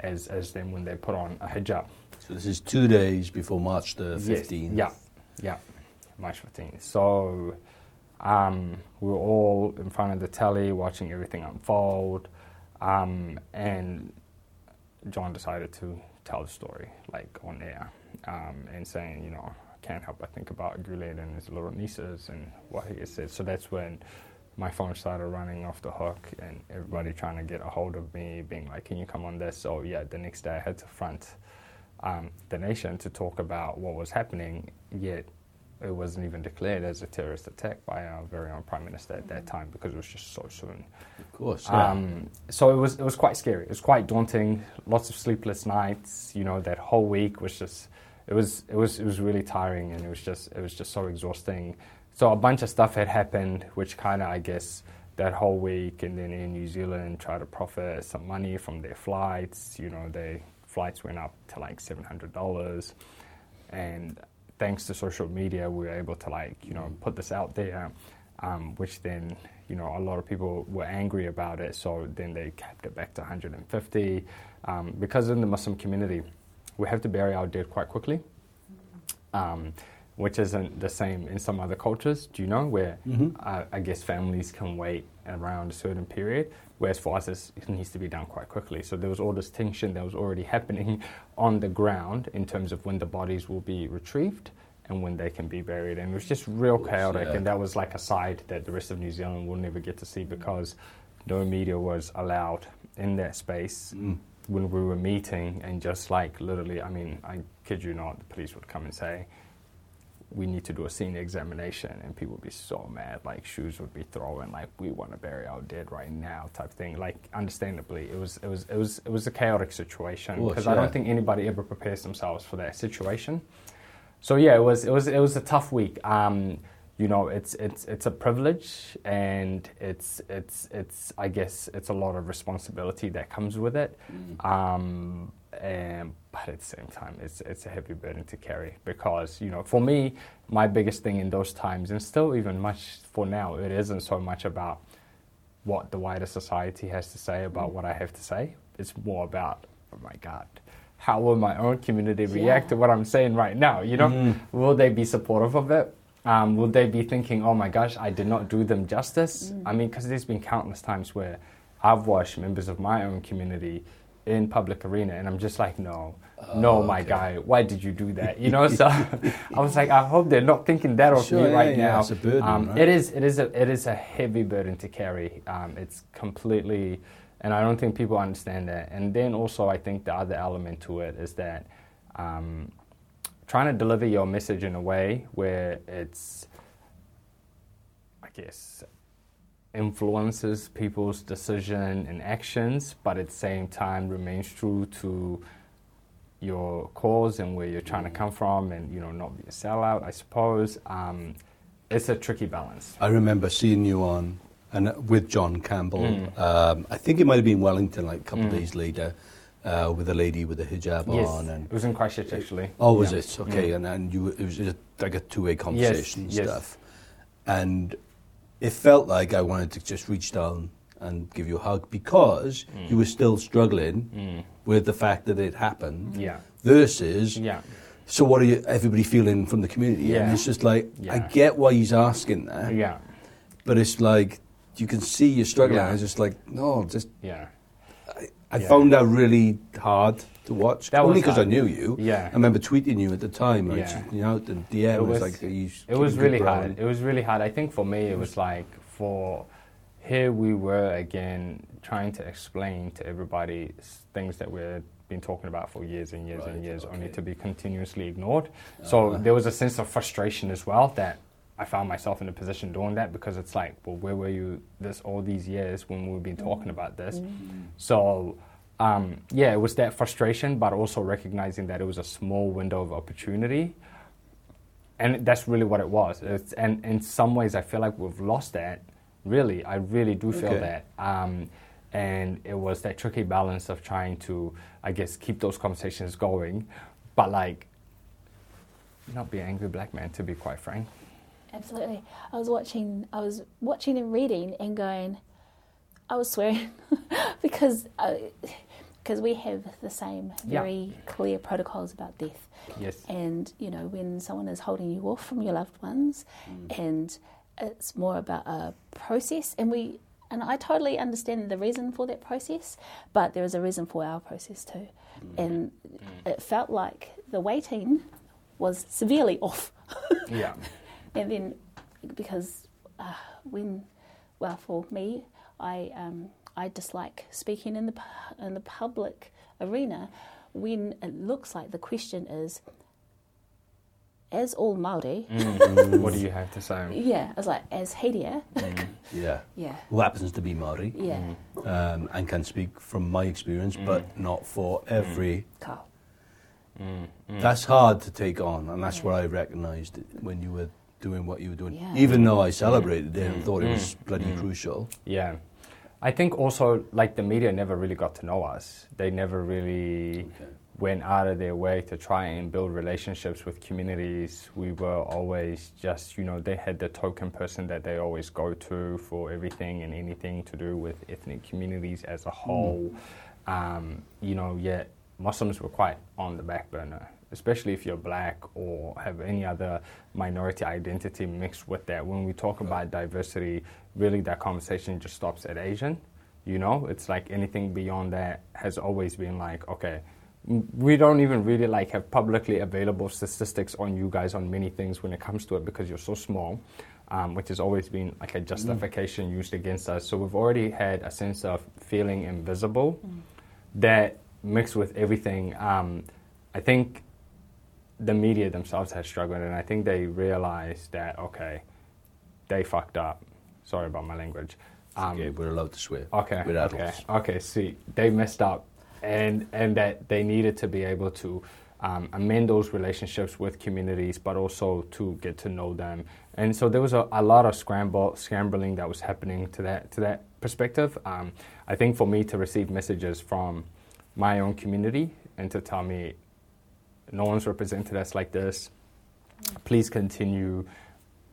as as them when they put on a hijab. So this is two days before March the Yes, 15th. Yeah, yeah, March 15th. So um, we were all in front of the telly watching everything unfold, um, and John decided to tell the story like on air um, and saying, you know, I can't help but think about Guled and his little nieces and what he said. So that's when my phone started running off the hook and everybody trying to get a hold of me, being like, can you come on this? So yeah, the next day I had to front um, the nation to talk about what was happening, yet it wasn't even declared as a terrorist attack by our very own prime minister at that time because it was just so soon. Of course. yeah. Um, so it was it was quite scary. It was quite daunting. Lots of sleepless nights. You know, that whole week was just it was it was it was really tiring, and it was just it was just so exhausting. So a bunch of stuff had happened, which kind of I guess that whole week, and then in New Zealand tried to profit some money from their flights. You know, their flights went up to like seven hundred dollars, and thanks to social media, we were able to like you know put this out there, um, which then you know a lot of people were angry about it. So then they capped it back to 150 um, because in the Muslim community, we have to bury our dead quite quickly, um, which isn't the same in some other cultures. Do you know where uh, I guess families can wait around a certain period, whereas for us it's, it needs to be done quite quickly. So there was all this tension that was already happening *laughs* on the ground in terms of when the bodies will be retrieved and when they can be buried, and it was just real chaotic. yeah. And that was like a side that the rest of New Zealand will never get to see because no media was allowed in that space mm. when we were meeting and just like literally, I mean, I kid you not, the police would come and say, we need to do a scene examination and people would be so mad like shoes would be thrown like we want to bury our dead right now type thing. Like understandably it was it was it was it was a chaotic situation because i don't think anybody ever prepares themselves for that situation. So yeah it was it was it was a tough week. Um, you know, it's it's it's a privilege, and it's it's it's I guess it's a lot of responsibility that comes with it. Um, and, but at the same time, it's it's a heavy burden to carry because you know, for me, my biggest thing in those times, and still even much for now, it isn't so much about what the wider society has to say about mm. what I have to say. It's more about, oh my God, how will my own community react to what I'm saying right now? You know, mm. will they be supportive of it? Um, will they be thinking, oh my gosh, I did not do them justice? Mm. I mean, because there's been countless times where I've watched members of my own community in public arena, and I'm just like, no, no, my okay. guy, why did you do that? You know, so *laughs* I was like, I hope they're not thinking that of Sure, me yeah, right yeah, now. it's a burden, Um, right? It is, it is a, it is a heavy burden to carry. Um, it's completely, and I don't think people understand that. And then also, I think the other element to it is that um, trying to deliver your message in a way where it's, I guess, influences people's decision and actions, but at the same time remains true to your cause and where you're trying to come from, and you know, not be a sellout. I suppose um, it's a tricky balance. I remember seeing you on and uh, with John Campbell. Mm. Um, I think it might have been Wellington, like a couple of days later, uh, with a lady with a hijab yes, on. And it was in Christchurch actually. oh, was Yeah. it okay? Mm. And and you, it was like a two-way conversation and yes. stuff. And it felt like I wanted to just reach down and give you a hug because Mm. you were still struggling with the fact that it happened. Yeah. Versus, Yeah. so what are you, everybody feeling from the community? Yeah. And it's just like, I get why he's asking that. Yeah. But it's like you can see you're struggling. Yeah. It's just like no, just Yeah. I Yeah. found that really hard to watch. That Only because I knew you. Yeah. I remember tweeting you at the time. Like, Yeah. You know, the DM It was, was- like, you It was really hard. It was really hard. I think for me, it was like for here we were again trying to explain to everybody things that we've been talking about for years and years and Right, years, only to be continuously ignored. So Uh-huh. there was a sense of frustration as well that I found myself in a position doing that because it's like, well, where were you this all these years when we've been talking about this? So. Um, yeah, it was that frustration, but also recognizing that it was a small window of opportunity and that's really what it was. It's, and in some ways, I feel like we've lost that. Really, I really do feel Okay. that. Um, and it was that tricky balance of trying to, I guess, keep those conversations going, but like, not be an angry black man, to be quite frank. Absolutely. I was watching. I was watching and reading and going. I was swearing *laughs* because uh, because we have the same Yeah. very clear protocols about death. Yes. And you know when someone is holding you off from your loved ones, mm. and it's more about a process. And we and I totally understand the reason for that process, but there is a reason for our process too. Mm. And mm. it felt like the waiting was severely off. Yeah. *laughs* And then, because uh, when, well, for me, I um, I dislike speaking in the pu- in the public arena when it looks like the question is, as all Maori, Mm. what do you have to say? yeah, I was like as Hiria, *laughs* Yeah. yeah, Who happens to be Maori yeah, um, and can speak from my experience, but not for every. Carl. That's hard to take on, and that's what I recognised when you were doing what you were doing. Yeah. Even though I celebrated it and mm. thought it was mm. bloody mm. crucial. Yeah. I think also, like, the media never really got to know us. They never really went out of their way to try and build relationships with communities. We were always just, you know, they had the token person that they always go to for everything and anything to do with ethnic communities as a whole. Um, you know, yet Muslims were quite on the back burner, especially if you're black or have any other minority identity mixed with that. When we talk about diversity, really that conversation just stops at Asian. You know, it's like anything beyond that has always been like, okay, we don't even really like have publicly available statistics on you guys on many things when it comes to it because you're so small. Um, which has always been like a justification used against us. So we've already had a sense of feeling invisible that mixed with everything, um, I think the media themselves had struggled, and I think they realized that okay, they fucked up. Sorry about my language. Um, okay, we're allowed to swear. Okay. We're okay. adults. Okay. See, they messed up, and and that they needed to be able to um, amend those relationships with communities, but also to get to know them And so there was a, a lot of scramble, scrambling that was happening to that to that perspective. Um, I think for me to receive messages from my own community and to tell me no one's represented us like this. Please continue.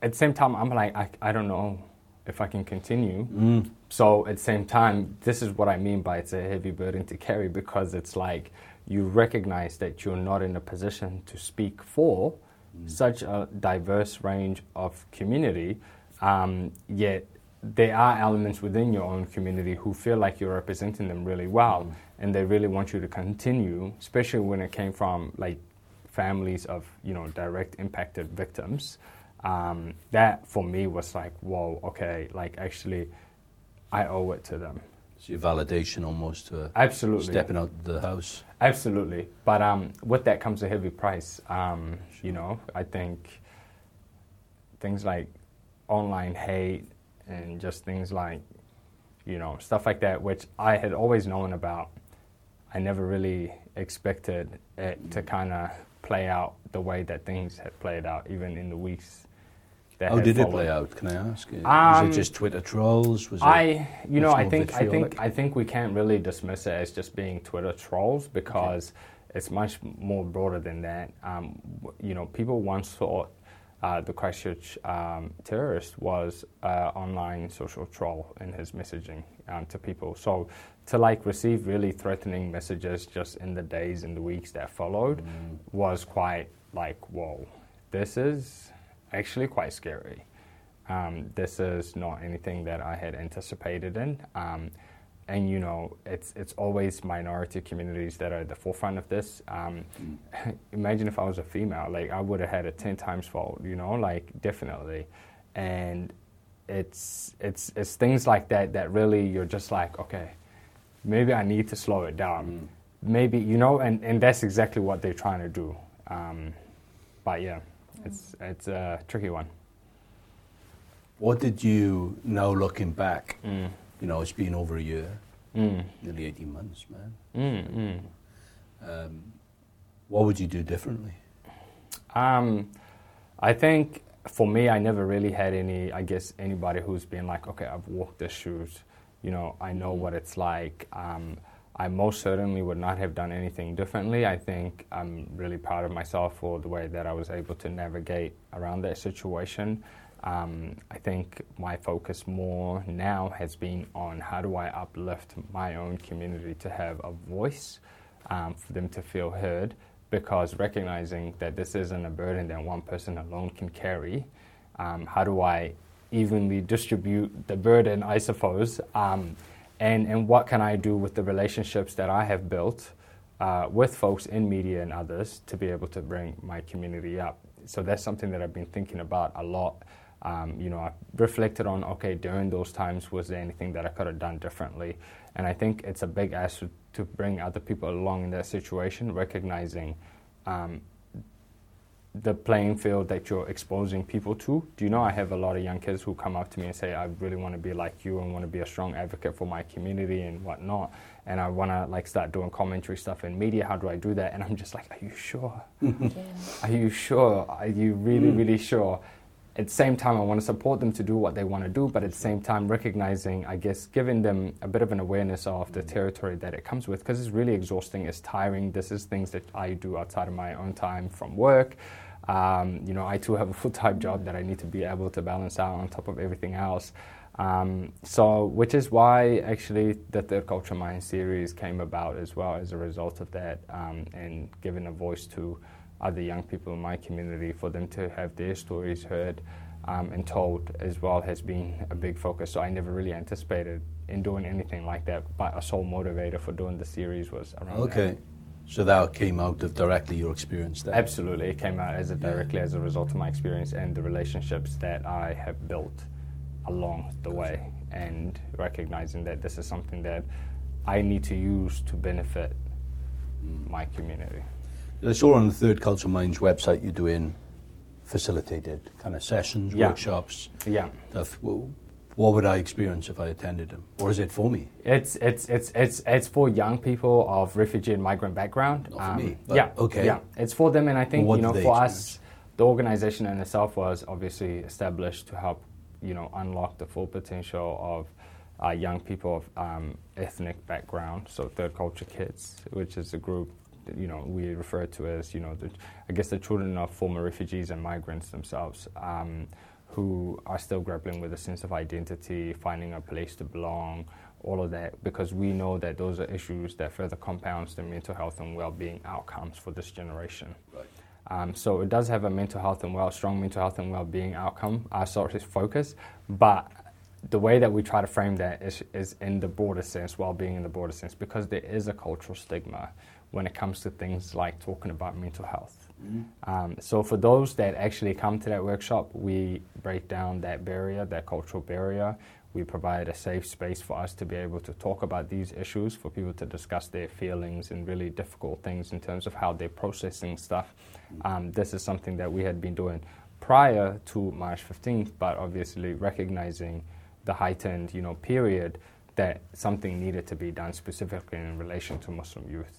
At the same time, I'm like, I, I don't know if I can continue. Mm. So at the same time, this is what I mean by it's a heavy burden to carry because it's like you recognize that you're not in a position to speak for such a diverse range of community, um, yet there are elements within your own community who feel like you're representing them really well and they really want you to continue, especially when it came from like families of you know direct impacted victims. Um, that for me was like, whoa, okay, like actually, I owe it to them. It's your validation almost to Absolutely, stepping out the house. absolutely. But um, with that comes a heavy price. Um, you know, I think things like online hate and just things like you know stuff like that, which I had always known about. I never really expected it to kind of play out the way that things had played out, even in the weeks. That How had did it play out? Can I ask? was Um, it just Twitter trolls? Was it I, you know, I think, I think. I think we can't really dismiss it as just being Twitter trolls because it's much more broader than that. Um, you know, people once thought uh, the Christchurch um, terrorist was uh, online social troll in his messaging um, to people. So to like receive really threatening messages just in the days and the weeks that followed was quite like, whoa, this is actually quite scary. Um, this is not anything that I had anticipated in. Um, and you know, it's it's always minority communities that are at the forefront of this. Um, *laughs* imagine if I was a female, like I would have had a ten times fold. You know, like definitely. And it's it's it's things like that that really you're just like, okay, maybe I need to slow it down. Maybe you know, and, and that's exactly what they're trying to do. Um, but yeah, it's it's a tricky one. What did you now looking back? Mm. You know, it's been over a year, Mm. nearly 18 months, man. Mm, mm. Um, what would you do differently? Um, I think for me, I never really had any. I guess anybody who's been like, okay, I've walked the shoes. You know, I know what it's like. Um, I most certainly would not have done anything differently. I think I'm really proud of myself for the way that I was able to navigate around that situation. Um, I think my focus more now has been on how do I uplift my own community to have a voice, um, for them to feel heard, because recognizing that this isn't a burden that one person alone can carry, um, how do I evenly distribute the burden, I suppose, um, and, and what can I do with the relationships that I have built uh, with folks in media and others to be able to bring my community up. So that's something that I've been thinking about a lot. Um, you know, I've reflected on, okay, during those times, was there anything that I could have done differently? And I think it's a big ask to, bring other people along in that situation, recognizing um, the playing field that you're exposing people to. Do you know I have a lot of young kids who come up to me and say, I really want to be like you and want to be a strong advocate for my community and whatnot. And I want to like start doing commentary stuff in media. How do I do that? And I'm just like, are you sure? Yeah. *laughs* Are you sure? Are you really, really sure? At the same time, I want to support them to do what they want to do, but at the same time, recognizing, I guess, giving them a bit of an awareness of the territory that it comes with, because it's really exhausting, it's tiring. This is things that I do outside of my own time from work. Um, you know, I too have a full time job that I need to be able to balance out on top of everything else. Um, so, which is why actually the Third Culture Mind series came about as well as a result of that, um, and giving a voice to other young people in my community for them to have their stories heard um, and told as well has been a big focus. So I never really anticipated in doing anything like that, but a sole motivator for doing the series was around that. Okay. So that came out of directly your experience there. Absolutely, it came out as a directly as a result of my experience and the relationships that I have built along the way, and recognizing that this is something that I need to use to benefit my community. I saw on the Third Culture Minds website you're doing facilitated kind of sessions, Yeah. workshops. Yeah, Stuff. What would I experience if I attended them? Or is it for me? it's it's it's it's it's for young people of refugee and migrant background. Um, Not for me, but yeah, okay. Yeah, it's for them, and I think Well, you know for us, the organization in itself was obviously established to help, you know, unlock the full potential of uh, young people of um, ethnic background, so third culture kids, which is a group you know we refer to as you know the, I guess the children of former refugees and migrants themselves. Um, who are still grappling with a sense of identity, finding a place to belong, all of that, because we know that those are issues that further compounds the mental health and well-being outcomes for this generation. Right. Um, so it does have a mental health and well, strong mental health and well-being outcome, our sort of focus, but the way that we try to frame that is, is in the broader sense, well-being in the broader sense, because there is a cultural stigma when it comes to things like talking about mental health. Mm-hmm. Um, so for those that actually come to that workshop, we break down that barrier, that cultural barrier. We provide a safe space for us to be able to talk about these issues, for people to discuss their feelings and really difficult things in terms of how they're processing stuff. Mm-hmm. Um, this is something that we had been doing prior to March 15th, but obviously recognizing the heightened, you know, period that something needed to be done specifically in relation to Muslim youth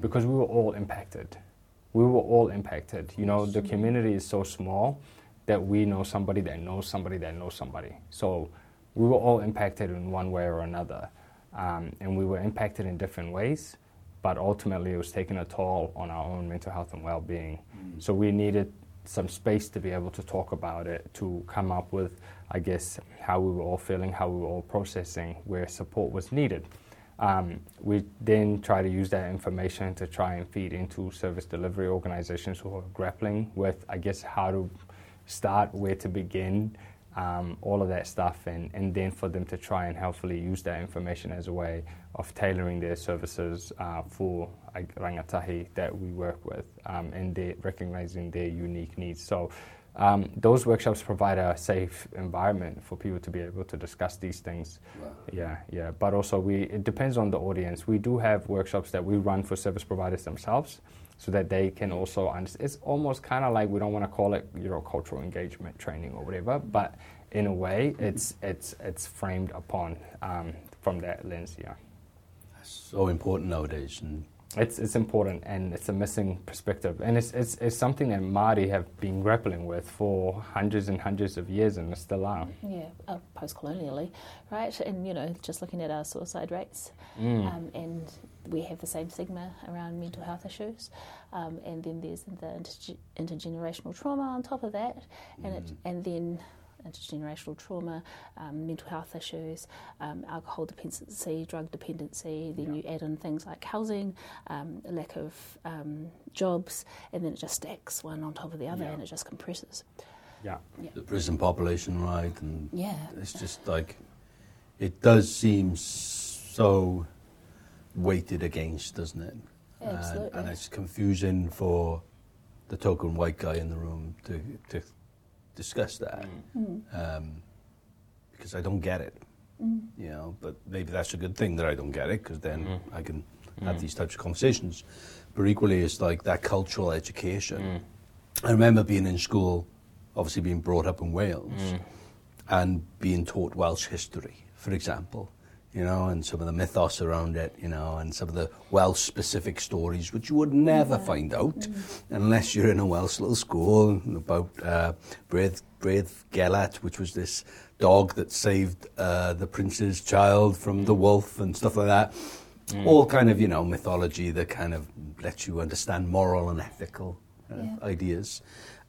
because we were all impacted. We were all impacted. You know, the community is so small that we know somebody that knows somebody that knows somebody. So we were all impacted in one way or another. Um, and we were impacted in different ways, but ultimately it was taking a toll on our own mental health and well being. Mm. So we needed some space to be able to talk about it, to come up with, I guess, how we were all feeling, how we were all processing, where support was needed. Um, we then try to use that information to try and feed into service delivery organizations who are grappling with, I guess, how to start, where to begin, um, all of that stuff, and, and then for them to try and helpfully use that information as a way of tailoring their services uh, for rangatahi that we work with um, and recognizing their unique needs. So um, those workshops provide a safe environment for people to be able to discuss these things. Wow. Yeah, yeah. But also, we it depends on the audience. We do have workshops that we run for service providers themselves, so that they can also understand. It's almost kind of like we don't want to call it you know cultural engagement training or whatever, but in a way, it's it's it's framed upon um, from that lens. Yeah. That's so important nowadays, and it's it's important and it's a missing perspective and it's, it's, it's something that Māori have been grappling with for hundreds and hundreds of years and still are. Yeah, uh, post-colonially, right? And you know, just looking at our suicide rates, mm. um, and we have the same stigma around mental health issues, um, and then there's the intergenerational trauma on top of that, and mm. it, and then intergenerational trauma, um, mental health issues, um, alcohol dependency, drug dependency. Then yeah. you add in things like housing, um, lack of um, jobs, and then it just stacks one on top of the other, yeah. and it just compresses. Yeah. yeah. The prison population, right? And yeah, it's just like it does seem so weighted against, doesn't it? Absolutely. And, and it's confusing for the token white guy in the room to, to discuss that mm. um, because I don't get it. Mm. You know, but maybe that's a good thing that I don't get it because then mm. I can have these types of conversations. But equally, it's like that cultural education. Mm. I remember being in school, obviously being brought up in Wales, mm. and being taught Welsh history, for example you know, and some of the mythos around it, you know, and some of the Welsh specific stories, which you would never yeah. find out mm. unless you're in a Welsh little school about uh, Bedd, Gelert, which was this dog that saved uh, the prince's child from the wolf and stuff like that. Mm. All kind of, you know, mythology that kind of lets you understand moral and ethical uh, yeah. ideas.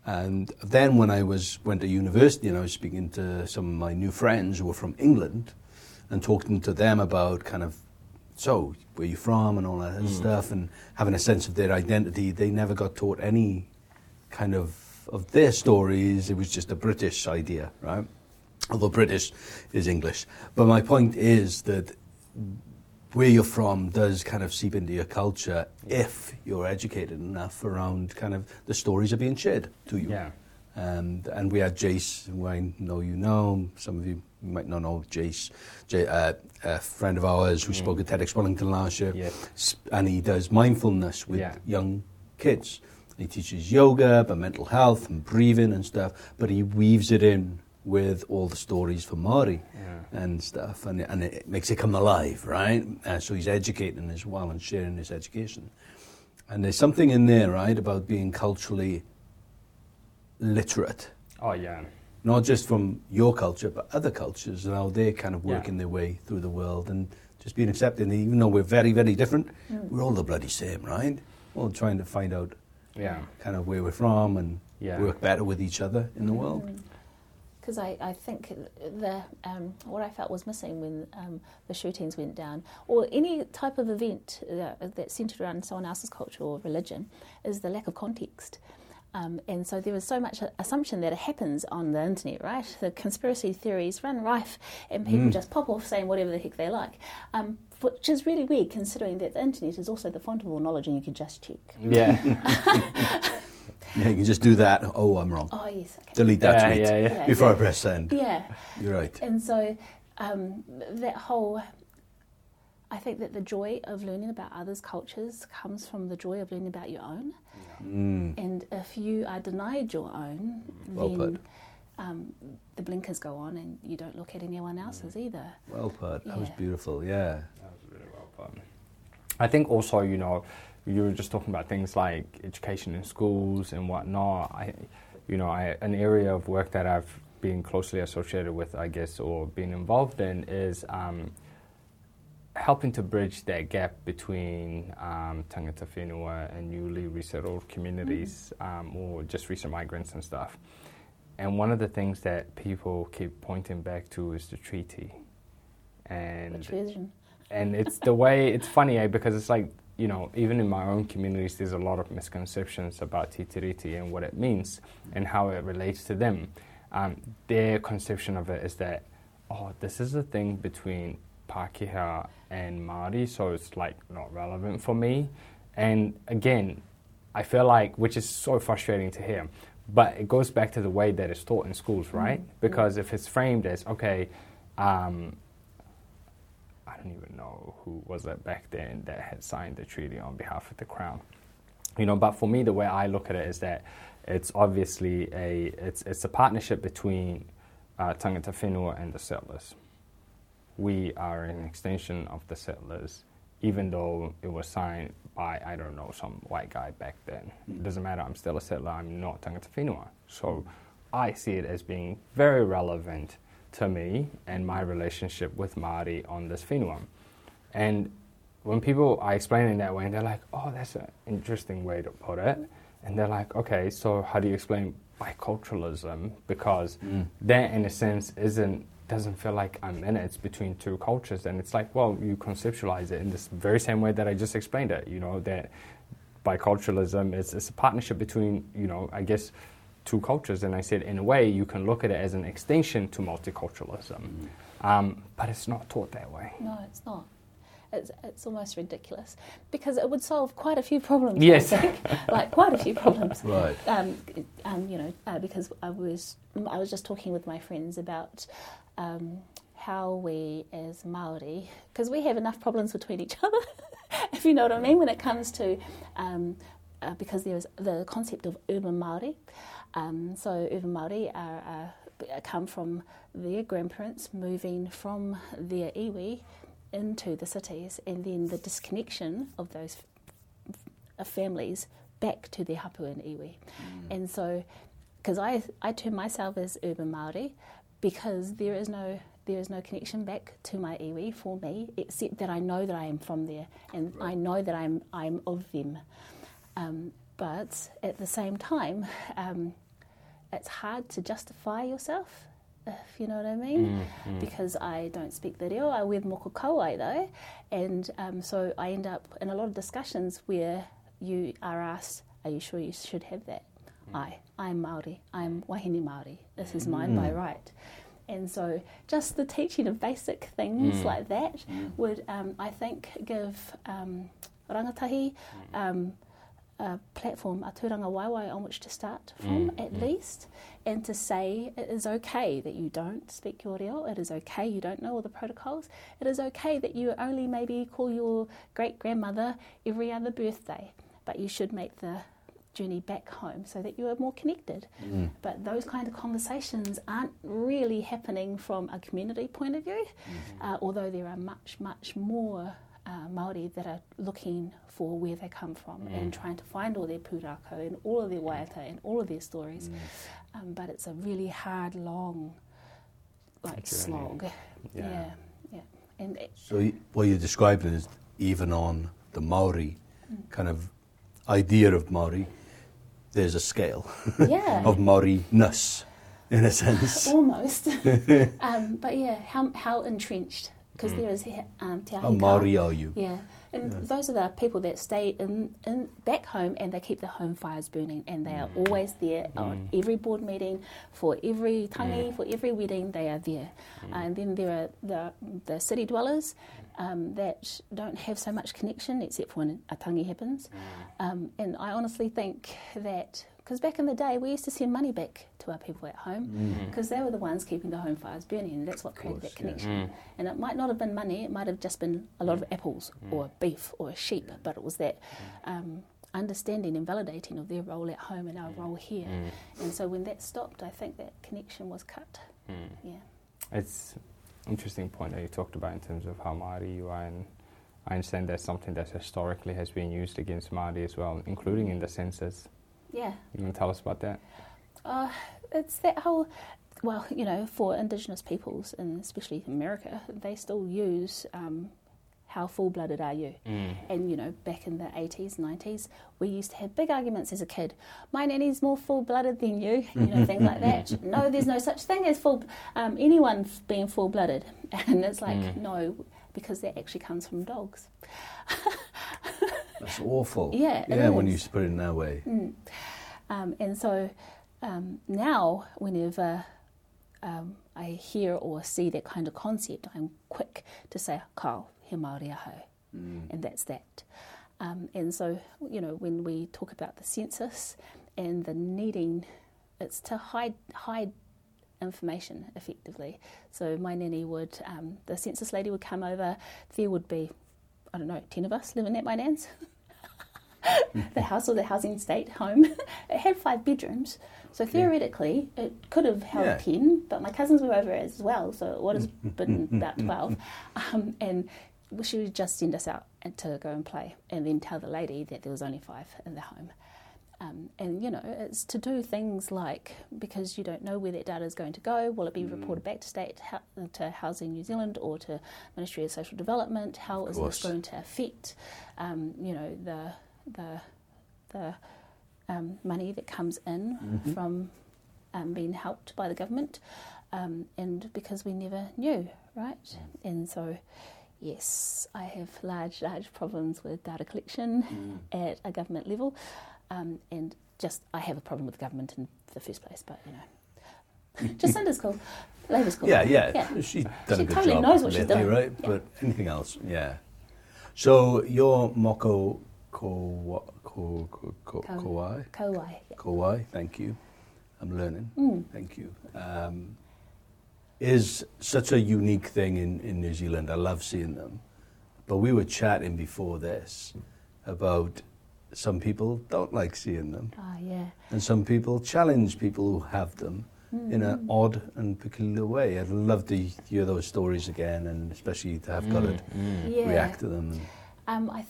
And then when I was went to university and I was speaking to some of my new friends who were from England, and talking to them about kind of so where you from and all that mm. stuff and having a sense of their identity. They never got taught any kind of of their stories. It was just a british idea right? Although british is english. But my point is that where you're from does kind of seep into your culture if you're educated enough around kind of the stories are being shared to you. Yeah and and we had Jace, who I know you know. Some of you might not know Jace, Jay, uh, a friend of ours who mm. spoke at TEDx Wellington last year, yeah. and he does mindfulness with yeah. young kids. He teaches yoga, about mental health and breathing and stuff, but he weaves it in with all the stories for Māori yeah. and stuff, and, and it makes it come alive, right? Uh, so he's educating as well and sharing his education. And there's something in there, right, about being culturally literate, Oh yeah. not just from your culture, but other cultures, and how they're kind of Yeah. working their way through the world and just being accepted. And even though we're very, very different, Mm. we're all the bloody same, right? All trying to find out Yeah. kind of where we're from and Yeah. work better with each other in the world. Because I, I think the um, what I felt was missing when um, the shootings went down, or any type of event that, that's centered around someone else's culture or religion, is the lack of context. Um, and so there is so much assumption that it happens on the internet, right? The conspiracy theories run rife, and people just pop off saying whatever the heck they like, um, which is really weird considering that the internet is also the font of all knowledge and you can just check. Yeah. Yeah, *laughs* you can just do that. Oh, I'm wrong. Oh, yes, okay. Delete that Yeah, tweet yeah, yeah. Yeah, before I press send. Yeah. You're right. And so um, that whole, I think that the joy of learning about others' cultures comes from the joy of learning about your own. Mm. And if you are denied your own, Well then um, the blinkers go on and you don't look at anyone else's either. Well put. That was beautiful. Yeah. That was really well put. I think also, you know, you were just talking about things like education in schools and whatnot. I, you know, I, an area of work that I've been closely associated with, I guess, or been involved in is um, helping to bridge that gap between um, tangata whenua and newly resettled communities um, or just recent migrants and stuff. And one of the things that people keep pointing back to is the treaty. And and it's the way it's funny eh, because it's like you know even in my own communities there's a lot of misconceptions about Te Tiriti and what it means and how it relates to them um, their conception of it is that oh this is a thing between Pākehā and Māori so it's like not relevant for me and again I feel like which is so frustrating to hear but it goes back to the way that it's taught in schools right because if it's framed as okay um, I don't even know who was it back then that had signed the treaty on behalf of the crown. You know, but for me, the way I look at it is that it's obviously a it's it's a partnership between uh, tangata whenua and the settlers. We are an extension of the settlers, even though it was signed by I don't know some white guy back then. It doesn't matter. I'm still a settler. I'm not tangata whenua. So I see it as being very relevant to me and my relationship with Māori on this whenua. And when people I are explaining that way, and they're like, oh, that's an interesting way to put it. And they're like, okay, so how do you explain biculturalism? Because hmm. that, in a sense, isn't doesn't feel like I'm in it. It's between two cultures, and it's like, well, you conceptualize it in this very same way that I just explained it. You know that biculturalism is it's a partnership between, you know, I guess two cultures. And I said, in a way, you can look at it as an extension to multiculturalism, um, but it's not taught that way. No, it's not. It's, it's almost ridiculous because it would solve quite a few problems. Yes. I think. *laughs* like quite a few problems. *laughs* Right. Um, um, you know, uh, because I was I was just talking with my friends about um, how we as Maori, because we have enough problems between each other, *laughs* if you know what I mean, when it comes to um, uh, because there is the concept of urban Maori. Um, so urban Maori are, uh, come from their grandparents moving from their iwi into the cities, and then the disconnection of those f- families back to their hapu and iwi. And so, because I, I term myself as urban Maori, because there is no there is no connection back to my iwi for me, except that I know that I am from there, and I know that I'm I'm of them. Um, but at the same time, *laughs* um, it's hard to justify yourself, if you know what I mean, because I don't speak the reo. I wear moko kauae though, and um, so I end up in a lot of discussions where you are asked, "Are you sure you should have that?" I, I'm Maori. I'm wahine Maori. This is mine by right. And so, just the teaching of basic things like that would, um, I think, give um, rangatahi um, a platform, a tūrangawaewae on which to start from mm, at mm. least, and to say it is okay that you don't speak your reo, it is okay you don't know all the protocols, it is okay that you only maybe call your great grandmother every other birthday, but you should make the journey back home so that you are more connected. Mm. But those kind of conversations aren't really happening from a community point of view, mm-hmm. uh, although there are much, much more uh, Maori that are looking for where they come from and trying to find all their pūrākau and all of their waiata and all of their stories. Um, but it's a really hard, long, like Journey. slog. Yeah. yeah, yeah. And it, So y- what you're describing is even on the Maori kind of idea of Maori, there's a scale *laughs* yeah. of Maori-ness, in a sense. *laughs* Almost. *laughs* um, but yeah, how, how entrenched? Because there is um, Te Ahi How Maori are you? Yeah, and those are the people that stay in, in back home and they keep the home fires burning and they are always there on every board meeting, for every tangi, for every wedding, they are there. And then there are the, the city dwellers um, that don't have so much connection except for when a tangi happens. Um, and I honestly think that, because back in the day we used to send money back to our people at home mm. because they were the ones keeping the home fires burning and that's what created course, that yeah. connection. Mm. And it might not have been money, it might have just been a lot of mm. apples or beef or a sheep, but it was that um, understanding and validating of their role at home and our role here. And so when that stopped, I think that connection was cut. Yeah. It's interesting point that you talked about in terms of how Māori you are, and I understand that's something that historically has been used against Māori as well, including in the census. Yeah. You want to tell us about that? Uh, it's that whole, well, you know, for Indigenous peoples, and especially America, they still use um, how full blooded are you? And, you know, back in the 80s, 90s, we used to have big arguments as a kid. My nanny's more full blooded than you, you know, things like that. *laughs* No, there's no such thing as full, um, anyone being full blooded. *laughs* And it's like, no, because that actually comes from dogs. *laughs* That's awful. Yeah, yeah, when you put it in that way. Um, and so um, now, whenever um, I hear or see that kind of concept, I'm quick to say, Kau, he Māori ahau. And that's that. Um, and so, you know, when we talk about the census and the needing, it's to hide, hide information effectively. So my nanny would, um, the census lady would come over, there would be, I don't know, 10 of us living at my nan's. *laughs* *laughs* the house or the housing estate home. *laughs* it had five bedrooms, so theoretically it could have held Yeah. ten. But my cousins were over as well, so it would have *laughs* been about twelve. Um, and she would just send us out to go and play, and then tell the lady that there was only five in the home. Um, and you know, it's to do things like because you don't know where that data is going to go. Will it be reported back to state to Housing New Zealand or to Ministry of Social Development? How is course. this going to affect, um, you know, the the the um, money that comes in from um, being helped by the government, um, and because we never knew, right? And so, yes, I have large, large problems with data collection at a government level, um, and just I have a problem with government in the first place. But you know, *laughs* Jacinda's cool, Labour's cool. Yeah, yeah. yeah. She's done She a good totally job knows what she's doing. right? Yeah. But anything else, yeah. So your moko ko ko ko ko Ko- kowai kauae. Yeah. kowai. Thank you. I'm learning. Mm. Thank you. Um, is such a unique thing in, in New Zealand. I love seeing them. But we were chatting before this about some people don't like seeing them, Ah, yeah. and some people challenge people who have them in an odd and peculiar way. I'd love to hear those stories again, and especially to have got it Yeah. react to them. Um, I,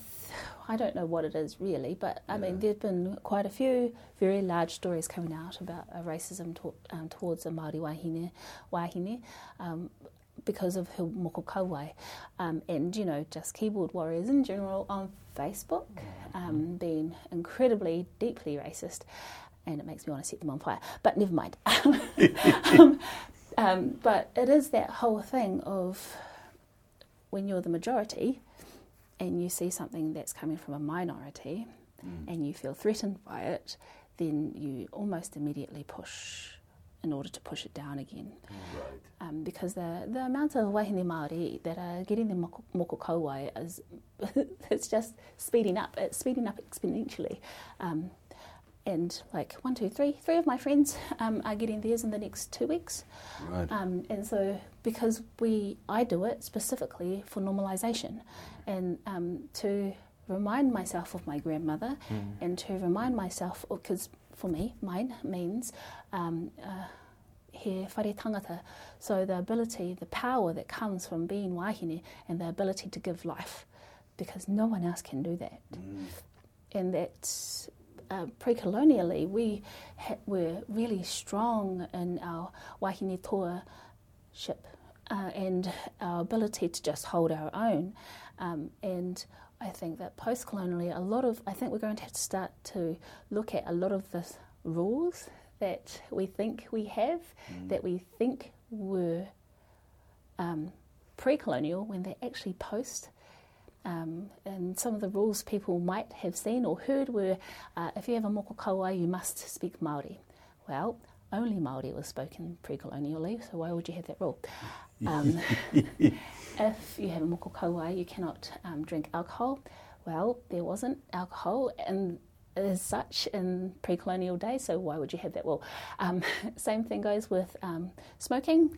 I don't know what it is really, but I mean, there've been quite a few very large stories coming out about uh, racism to, um, towards the Māori wahine, wahine um, because of her Moko Kauae. Um, and, you know, just keyboard warriors in general on Facebook um, being incredibly, deeply racist. And it makes me want to set them on fire. But never mind. *laughs* um, *laughs* um, but it is that whole thing of when you're the majority and you see something that's coming from a minority and you feel threatened by it, then you almost immediately push in order to push it down again. Um, because the, the amount of wahine Māori that are getting the moko, moko kauae is *laughs* it's just speeding up. It's speeding up exponentially. Um, and like one, two, three, three of my friends um, are getting theirs in the next two weeks. Right. Um, and so, because we, I do it specifically for normalisation, and um, to remind myself of my grandmother, and to remind myself, because for me, mine means um, uh, he whare tangata. So the ability, the power that comes from being wahine, and the ability to give life because no one else can do that. And that uh, pre-colonially, we ha- were really strong in our wahine toa ship uh, and our ability to just hold our own. Um, and I think that post-colonially, a lot of I think we're going to have to start to look at a lot of the rules that we think we have, that we think were um, pre-colonial when they're actually post. Um, and some of the rules people might have seen or heard were uh, if you have a moko kauae, you must speak Māori. Well, only Māori was spoken pre-colonially, so why would you have that rule? Um, *laughs* if you have a moko kauae, you cannot um, drink alcohol. Well, there wasn't alcohol and as such in pre-colonial days, so why would you have that rule? Um, *laughs* same thing goes with um, smoking.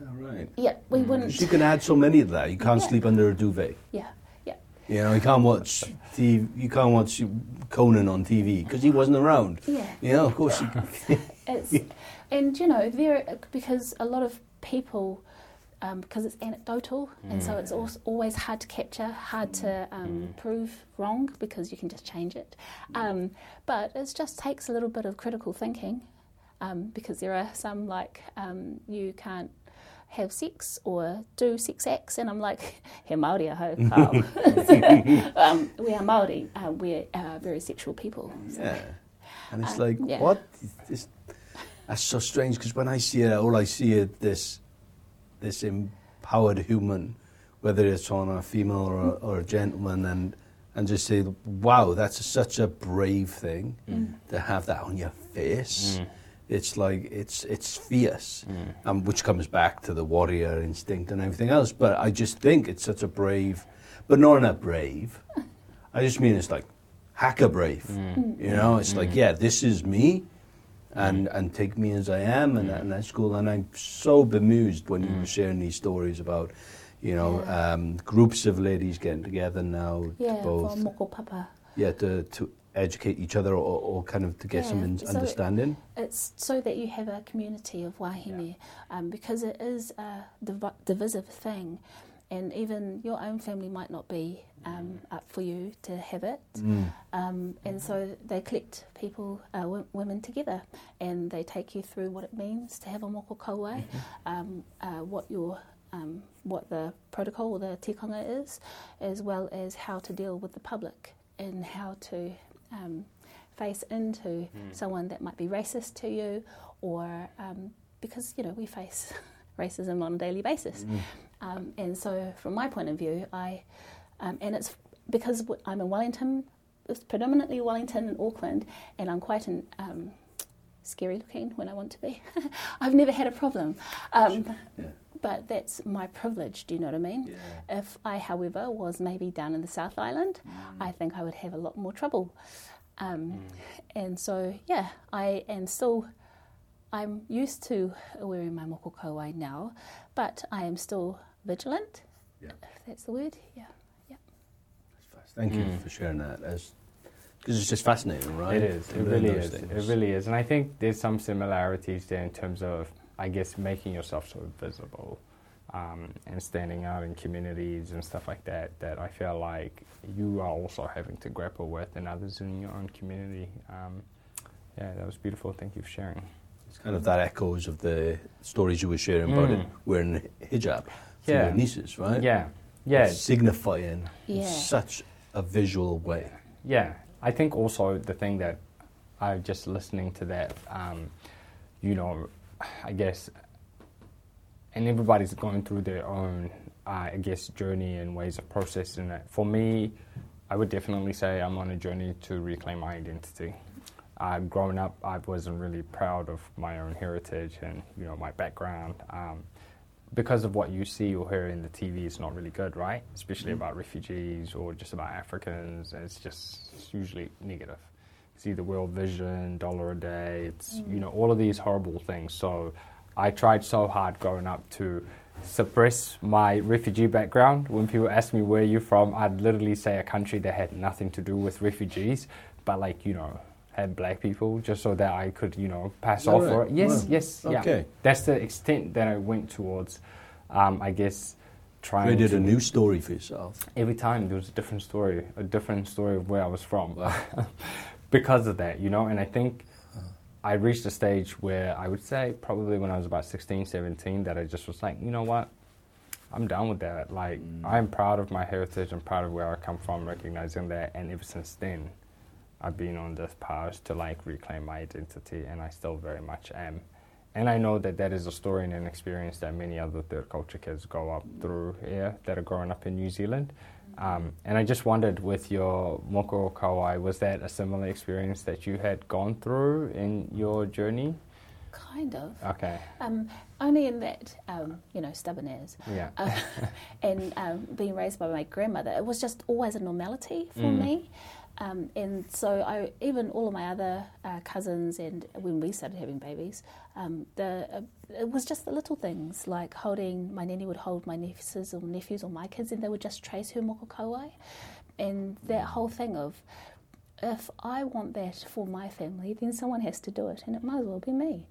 Is that right? Yeah, we wouldn't. you can add so many of that. You can't Yeah. sleep under a duvet. Yeah, yeah. You know, you can't watch TV, you can't watch Conan on TV because he wasn't around. Yeah. You know, of course. You, *laughs* It's, and you know, there because a lot of people, um, because it's anecdotal, and so it's also always hard to capture, hard to um, prove wrong because you can just change it. Um, but it just takes a little bit of critical thinking, um, because there are some like um, you can't have sex or do sex acts, and I'm like, *laughs* he Māori ho, *laughs* Carl. *laughs* um, we are Māori, uh, we're uh, very sexual people. So. yeah. And it's Uh, like, yeah. what? This, that's so strange because when I see it, all I see is this, this empowered human, whether it's on a female or a, or a gentleman, and and just say, wow, that's such a brave thing to have that on your face. It's like it's it's fierce, mm. um, which comes back to the warrior instinct and everything else. But I just think it's such a brave, but not in a brave. I just mean it's like hacker brave. Mm. You know, it's like mm. yeah, this is me, and and take me as I am, and, and that's cool. And I'm so bemused when you were sharing these stories about, you know, Yeah. um, groups of ladies getting together now Yeah, to both for moko papa. yeah to to educate each other or, or kind of to get some in- so- understanding. It's so that you have a community of wahine, um, because it is a div- divisive thing, and even your own family might not be um, up for you to have it. Um, and so they collect people, uh, w- women together, and they take you through what it means to have a moko kauae, um, uh, what your um, what the protocol or the tikanga is, as well as how to deal with the public and how to um, face into someone that might be racist to you, or um, because you know we face *laughs* racism on a daily basis. Um, and so, from my point of view, I um, and it's because I'm in Wellington, it's predominantly Wellington and Auckland, and I'm quite an um, scary looking when I want to be. *laughs* I've never had a problem. Um, Yeah. But that's my privilege, do you know what I mean? If I, however, was maybe down in the South Island, mm. I think I would have a lot more trouble. Um, mm. And so, yeah, I am still, I'm used to wearing my moko kauae now, but I am still vigilant, Yeah. if that's the word. Yeah, yeah. Thank you mm. for sharing that. Because it's just fascinating, right? It is. It really is. things. It really is. And I think there's some similarities there in terms of, I guess, making yourself so visible um, and standing out in communities and stuff like that. That I feel like you are also having to grapple with, and others in your own community. Um, yeah, that was beautiful. Thank you for sharing. It's kind of that echoes of the stories you were sharing about Mm. it wearing hijab for Yeah. your nieces, right? Yeah, yeah, Signifying Yeah. such a visual way. Yeah, I think also the thing that I just listening to that, um, you know, I guess, and everybody's going through their own, uh, I guess, journey and ways of processing it. For me, I would definitely say I'm on a journey to reclaim my identity. Uh, growing up, I wasn't really proud of my own heritage and you know my background. Um, because of what you see or hear in the TV, it's not really good, right? Especially about refugees or just about Africans. It's just it's usually negative. It's either World Vision, dollar a day. It's you know all of these horrible things. So I tried so hard growing up to suppress my refugee background. When people ask me where you're from, I'd literally say a country that had nothing to do with refugees, but like you know had black people, just so that I could you know pass All off right. for it. Yes, Wow. yes, yeah. That's the extent that I went towards, um, I guess, trying Created to a new story for yourself. every time there was a different story, a different story of where I was from, *laughs* because of that, you know. And I think I reached a stage where I would say probably when I was about 16, 17, that I just was like, you know what, I'm done with that. Like mm. I'm proud of my heritage, I'm proud of where I come from, recognizing that, and ever since then, I've been on this path to like reclaim my identity, and I still very much am. And I know that that is a story and an experience that many other third culture kids go up through here that are growing up in New Zealand. Um, and I just wondered with your moko kauae, was that a similar experience that you had gone through in your journey? Kind of. Okay. Um, only in that, um, you know, stubborn as. Yeah. Uh, *laughs* and um, being raised by my grandmother, it was just always a normality for Mm. me. Um, and so I, even all of my other uh, cousins, and when we started having babies, um, the uh, it was just the little things like holding. My nanny would hold my nieces or nephews or my kids, and they would just trace her moko kauae, and that whole thing of if I want that for my family, then someone has to do it, and it might as well be me.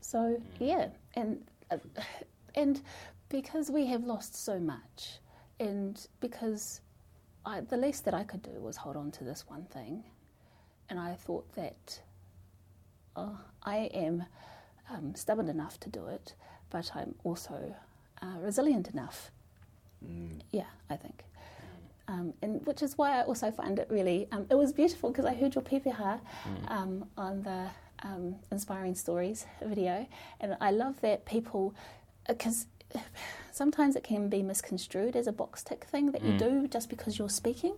So yeah, and uh, *sighs* and because we have lost so much, and because I, the least that I could do was hold on to this one thing, and I thought that uh, I am um, stubborn enough to do it, but I'm also uh, resilient enough. Yeah, I think. Um, and which is why I also find it really. Um, it was beautiful because I heard your pepeha um, on the um, Inspiring Stories video, and I love that people, because sometimes it can be misconstrued as a box tick thing that you do just because you're speaking,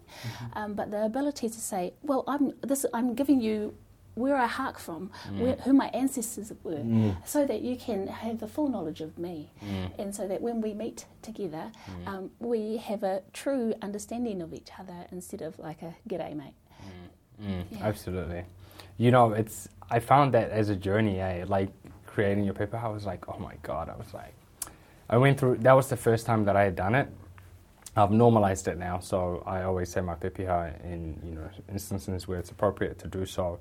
um, but the ability to say, "Well, I'm this. I'm giving you." Where I hark from, where, who my ancestors were, so that you can have the full knowledge of me, and so that when we meet together, um, we have a true understanding of each other instead of like a g'day mate. Mm, Yeah. Absolutely. You know, it's I found that as a journey, eh? Like creating your pepeha, I was like, oh my god, I was like, I went through. That was the first time that I had done it. I've normalized it now, so I always say my pepeha in you know instances where it's appropriate to do so.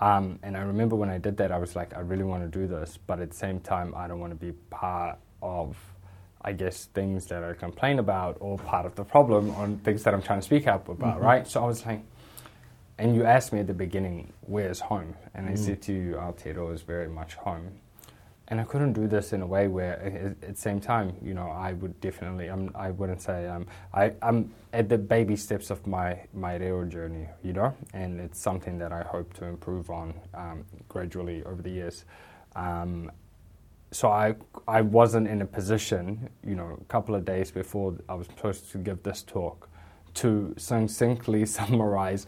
Um, and I remember when I did that, I was like, I really want to do this, but at the same time, I don't want to be part of, I guess, things that I complain about or part of the problem on things that I'm trying to speak up about, right? So I was like, and you asked me at the beginning, where's home? And I said to you, Aotearoa is very much home. And I couldn't do this in a way where, at the same time, you know, I would definitely, I'm, I wouldn't say, um, I, I'm at the baby steps of my, my reo journey, you know, and it's something that I hope to improve on um, gradually over the years. Um, so I, I wasn't in a position, you know, a couple of days before I was supposed to give this talk, to succinctly *laughs* summarize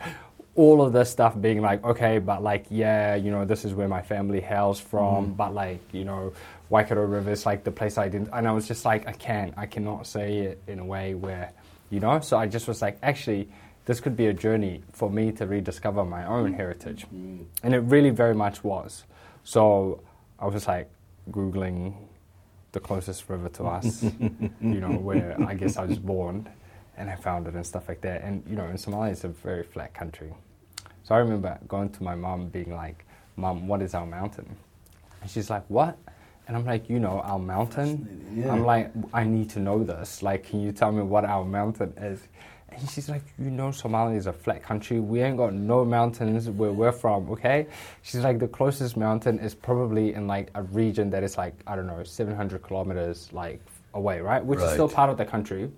all of this stuff being like, okay, but like, yeah, you know, this is where my family hails from, mm. but like, you know, Waikato River is like the place I didn't, and I was just like, I can't, I cannot say it in a way where, you know, so I just was like, actually, this could be a journey for me to rediscover my own mm. heritage. Mm. And it really very much was. So I was like Googling the closest river to us, *laughs* you know, where I guess I was born, and I found it and stuff like that. And, you know, in Somalia, it's a very flat country. So I remember going to my mom being like, Mom, what is our mountain? And she's like, What? And I'm like, You know, our mountain? Yeah. I'm like, I need to know this. Like, can you tell me what our mountain is? And she's like, You know, Somalia is a flat country. We ain't got no mountains where we're from, okay? She's like, The closest mountain is probably in like a region that is like, I don't know, 700 kilometers like away, right? Which is still part of the country,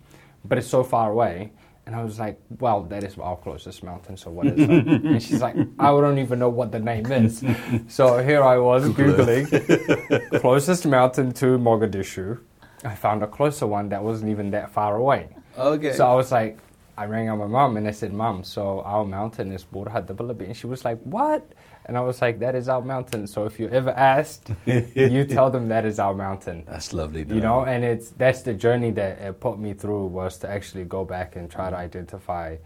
but it's so far away. And I was like, well, that is our closest mountain, so what is it? *laughs* and she's like, I don't even know what the name is. so here I was Googling *laughs* closest mountain to Mogadishu. I found a closer one that wasn't even that far away. Okay. So I was like, I rang up my mom and I said, Mom, so our mountain is Burhat Dabalabi. And she was like, What? And I was like, That is our mountain. So if you ever asked, *laughs* you tell them that is our mountain That's lovely. to you know and it's that's the journey that it put me through was to actually go back and try to identify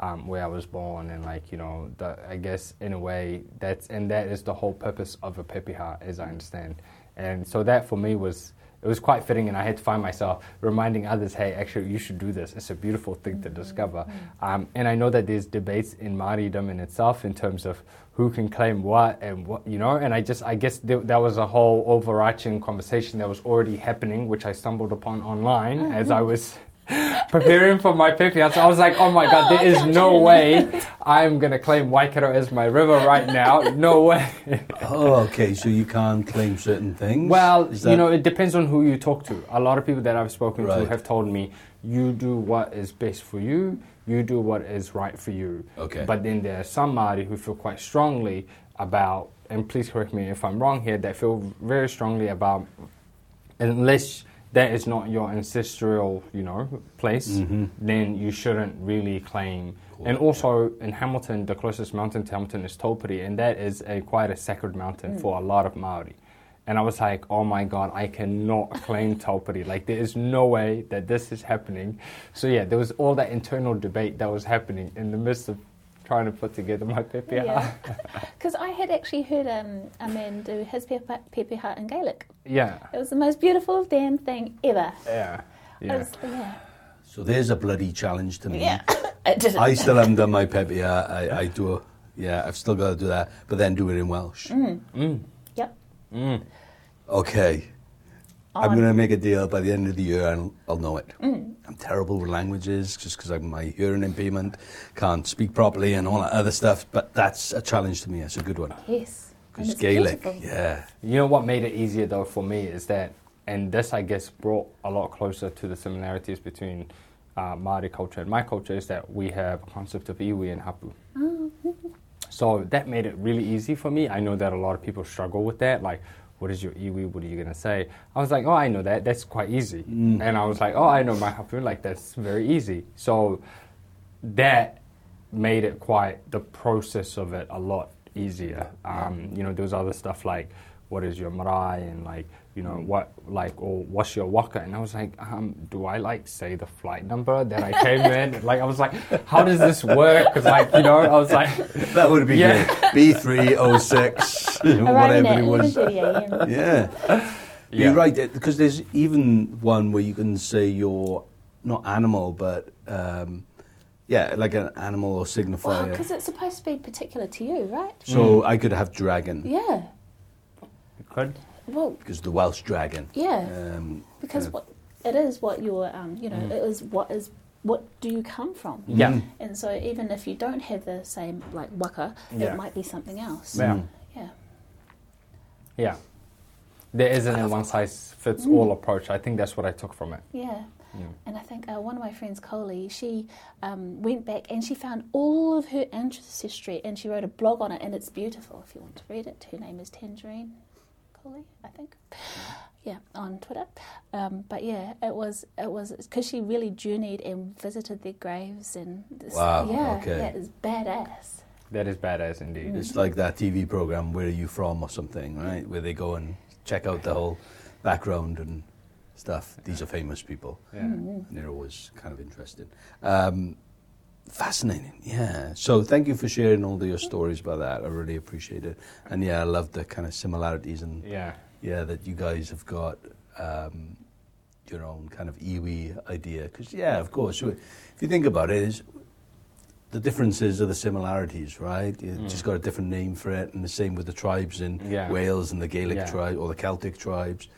um, where I was born and like you know the, I guess in a way that's and that is the whole purpose of a pepeha as I understand and so that for me was it was quite fitting, and I had to find myself reminding others, hey, actually, you should do this. It's a beautiful thing to discover. Um, and I know that there's debates in Māoridom in itself in terms of who can claim what and what, you know, and I just, I guess there, that was a whole overarching conversation that was already happening, which I stumbled upon online as I was preparing for my pepeha. So I was like, oh my god, there *laughs* is no way I'm going to claim Waikato as my river right now. No *laughs* way. Oh, okay. So you can't claim certain things. Well, Is you know, it depends on who you talk to. A lot of people that I've spoken Right. to have told me, you do what is best for you, you do what is right for you. Okay. But then there are some Māori who feel quite strongly about, and please correct me if I'm wrong here, that feel very strongly about, unless that is not your ancestral, you know, place, Mm-hmm. then you shouldn't really claim. And also in Hamilton, the closest mountain to Hamilton is Taupiri, and that is a quite a sacred mountain for a lot of Maori. And I was like, oh my god, I cannot claim Taupiri. Like there is no way that this is happening. So yeah, there was all that internal debate that was happening in the midst of trying to put together my pepeha. Yeah. *laughs* *laughs* Because I had actually heard um, a man do his pepe- pepeha in Gaelic. Yeah, It was the most beautiful damn thing ever. yeah, yeah. was, yeah. So there's a bloody challenge to me. Yeah. *laughs* I. I still haven't done my pepeha. I, I do. A, yeah, I've still got to do that, but then do it in Welsh. Mm. Yep. Mm. Okay. I'm going to make a deal by the end of the year and I'll know it. Mm. I'm terrible with languages just because I'm my hearing impairment, can't speak properly and all that other stuff, but that's a challenge to me. It's a good one. Yes. And Because it's Gaelic, beautiful. yeah. You know what made it easier though for me is that, and this I guess brought a lot closer to the similarities between uh, Māori culture and my culture is that we have a concept of iwi and hapu. Oh. So that made it really easy for me. I know that a lot of people struggle with that, like. What is your iwi? What are you gonna say? I was like, oh, I know that. That's quite easy. And I was like, oh, I know my hapu. Like that's very easy. So that made it quite the process of it a lot easier. Um, you know, there was other stuff like what is your marae and like you know what like or what's your waka and I was like, um, do I like say the flight number that I came in? *laughs* Like I was like, how does this work? Because like you know, I was like, *laughs* That would be Yeah. great. B306, Arriving whatever it was. *laughs* Yeah. Yeah. You're right, because there's even one where you can say you're not animal, but um, yeah, like an animal or signifier. because it's supposed to be particular to you, right? so I could have dragon, Yeah. could Well, because the Welsh dragon. yeah. Um, because kind of- what it is what your um, you know Mm. it is what is what do you come from yeah. and so even if you don't have the same like waka Yeah. it might be something else Yeah. yeah Yeah. There isn't a one size fits all approach. I think that's what I took from it. yeah Yeah. and I think uh, one of my friends, Coley, she um, went back and she found all of her ancestry and she wrote a blog on it, and it's beautiful if you want to read it. Her name is Tangerine Coley, I think. Yeah, on Twitter. Um, but yeah, it was it was because she really journeyed and visited their graves and this, Wow, yeah, okay. yeah, it's badass. That is badass indeed. It's like that TV program, Where Are You From, or something, right? Where they go and check out the whole background and stuff. These are famous people. Yeah. And they're always kind of interesting. Um, fascinating, yeah. So thank you for sharing all of your stories about that. I really appreciate it. And yeah, I love the kind of similarities and Yeah. yeah that you guys have got um, your own kind of iwi idea. Because yeah, of course, if you think about it, is the differences are the similarities, right? You just got a different name for it, and the same with the tribes in Yeah. Wales and the Gaelic Yeah. tribe or the Celtic tribes.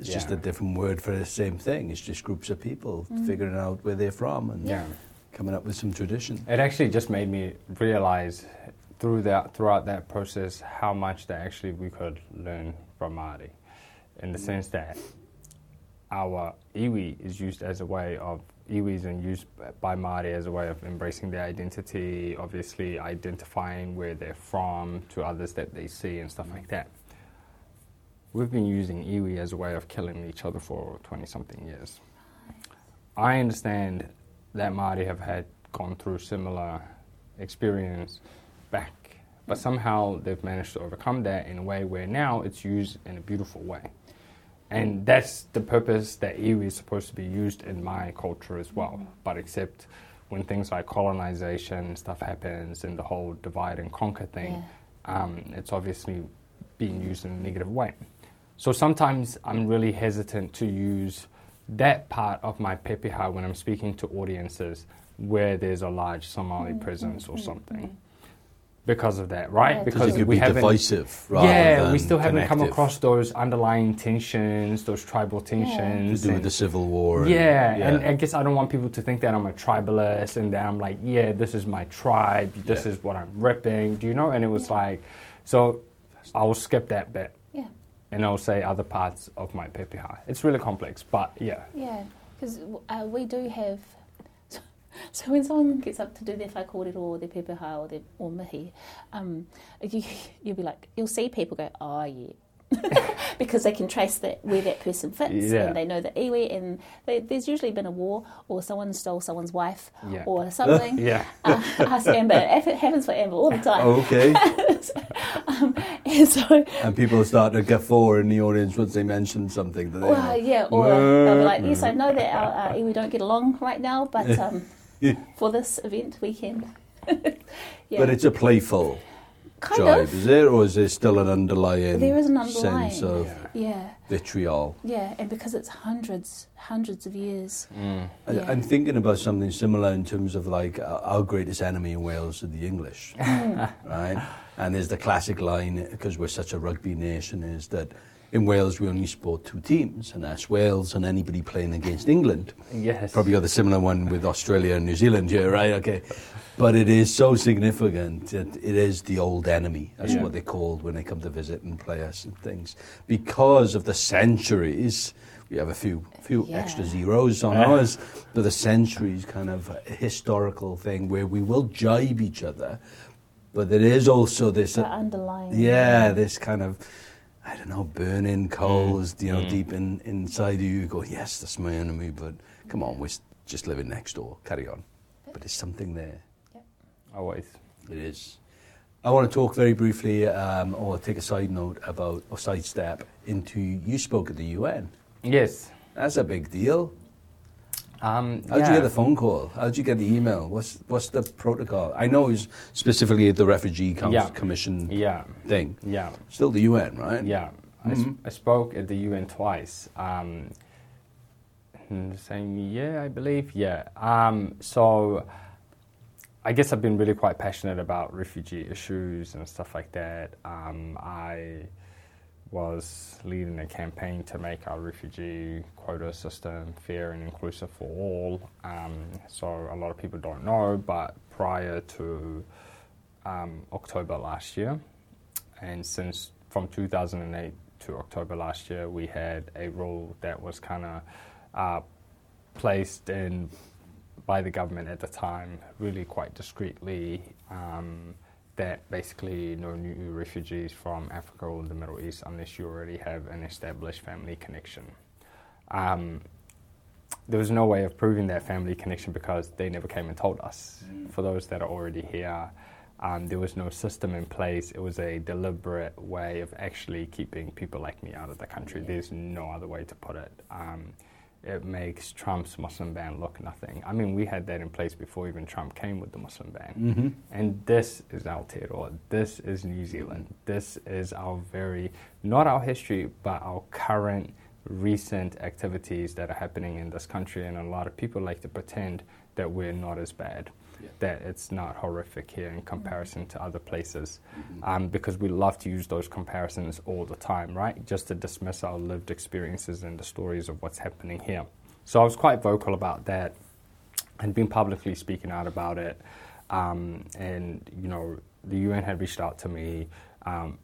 It's just a different word for the same thing. It's just groups of people mm. figuring out where they're from and Yeah. coming up with some tradition. It actually just made me realize through that throughout that process how much that actually we could learn from Māori, in the sense that our iwi is used as a way of iwis and used by Māori as a way of embracing their identity, obviously identifying where they're from to others that they see and stuff like that. We've been using iwi as a way of killing each other for 20 something years. I understand that Māori have had gone through similar experience back, but somehow they've managed to overcome that in a way where now it's used in a beautiful way. And that's the purpose that iwi is supposed to be used in my culture as well. But except when things like colonization and stuff happens and the whole divide and conquer thing, um, it's obviously being used in a negative way. So sometimes I'm really hesitant to use that part of my pepeha when I'm speaking to audiences where there's a large Somali mm-hmm. presence or mm-hmm. something. Mm-hmm. Because of that, right? Yeah, because it could we be haven't divisive rather yeah, than we still haven't come across those underlying tensions, those tribal tensions. yeah. to do with the civil war. and- yeah, and I guess I don't want people to think that I'm a tribalist and that I'm like, yeah, this is my tribe, this Yeah. is what I'm ripping, do you know? And it was like, so I'll skip that bit Yeah. And I'll say other parts of my pepeha. It's really complex, but yeah. Yeah, because uh, we do have. *laughs* So when someone gets up to do their whakore or their pepeha or their or mihi, um, you, you'll be like, you'll see people go, oh yeah. *laughs* because they can trace that where that person fits Yeah. and they know the iwi and they, there's usually been a war or someone stole someone's wife Yeah. or something. *laughs* Yeah. *laughs* Uh, ask Amber. If it happens for Amber all the time. Okay. And so and people start to guffaw in the audience once they mention something. That they Well, yeah, or they'll be like, yes, I know that our uh, iwi don't get along right now, but um, for this event we can. yeah. But it's a playful kind jibe, of. is it? Or is there still an underlying There is an underlying. sense of Yeah, vitriol? yeah, and because it's hundreds, hundreds of years. I- Yeah. I'm thinking about something similar in terms of like uh, our greatest enemy in Wales are the English, right? And there's the classic line because we're such a rugby nation is that in Wales we only support two teams, and that's Wales and anybody playing against England. Yes. Probably got a similar one with Australia and New Zealand here, right? Okay. But it is so significant that it is the old enemy. That's Yeah. what they're called when they come to visit and play us and things. Because of the centuries, we have a few few Yeah. extra zeros on ours, but the centuries kind of a historical thing where we will jibe each other, but there is also this. The underlying. Yeah, this kind of, I don't know, burning coals, you know, deep in, inside you. You go, yes, that's my enemy, but come on, we're just living next door. Carry on. But there's something there. Always. It is. I want to talk very briefly, um, or take a side note about, or sidestep into, you spoke at the UN. Yes. That's a big deal. Um, How'd yeah. you get the phone call? How'd you get the email? What's what's the protocol? I know it's specifically the Refugee Council Yeah. Commission Yeah. thing. Yeah. Still the UN, right? Yeah, I, Mhm. sp- I spoke at the UN twice. Um, in the same year, I believe. Yeah. Um, so I guess I've been really quite passionate about refugee issues and stuff like that. Um, I was leading a campaign to make our refugee quota system fair and inclusive for all. Um, so a lot of people don't know, but prior to um, October last year, and since from 2008 to October last year, we had a rule that was kind of uh, placed in by the government at the time, really quite discreetly, um, that basically no new refugees from Africa or the Middle East unless you already have an established family connection. Um, there was no way of proving that family connection because they never came and told us. For those that are already here, um, there was no system in place. It was a deliberate way of actually keeping people like me out of the country. There's no other way to put it. Um, it makes Trump's Muslim ban look nothing. I mean, we had that in place before even Trump came with the Muslim ban. Mm-hmm. And this is Aotearoa. This is New Zealand. This is our very, not our history, but our current, recent activities that are happening in this country. And a lot of people like to pretend that we're not as bad, Yeah. that it's not horrific here in comparison to other places. Um, because we love to use those comparisons all the time, right? Just to dismiss our lived experiences and the stories of what's happening here. So I was quite vocal about that and been publicly speaking out about it. Um, and you know, the UN had reached out to me um,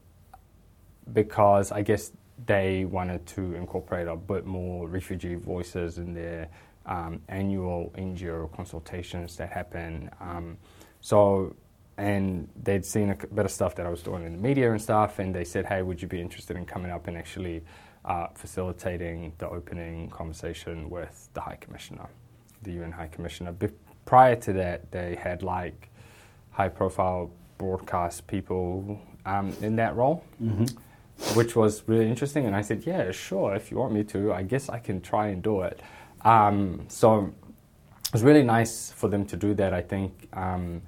because I guess they wanted to incorporate a bit more refugee voices in their um, annual NGO consultations that happen. Um, so, and they'd seen a bit of stuff that I was doing in the media and stuff, and they said, "Hey, would you be interested in coming up and actually uh, facilitating the opening conversation with the High Commissioner, the UN High Commissioner?" Be- prior to that, they had like high-profile broadcast people um, in that role which was really interesting. And I said, yeah, sure, if you want me to, I guess I can try and do it. Um, so it was really nice for them to do that. I think um,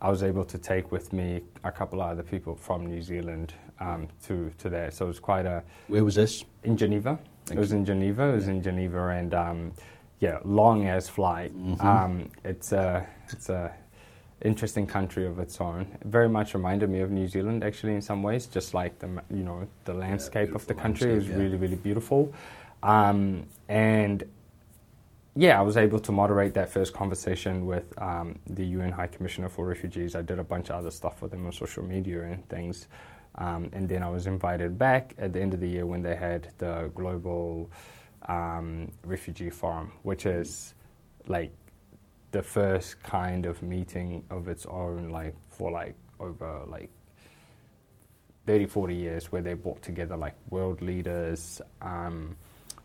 I was able to take with me a couple of other people from New Zealand um, to to there. So it was quite a Where was this? in Geneva. Thank it was in Geneva. It was in Geneva, and um, yeah, long as flight. Mhm. Um, it's a it's a interesting country of its own. It very much reminded me of New Zealand, actually, in some ways. Just like the you know the landscape of the country is yeah. really really beautiful, um, and yeah, I was able to moderate that first conversation with um, the UN High Commissioner for Refugees. I did a bunch of other stuff with them on social media and things. Um, and then I was invited back at the end of the year when they had the Global um, Refugee Forum, which is like the first kind of meeting of its own, like for like over like 30, 40 years, where they brought together like world leaders, um,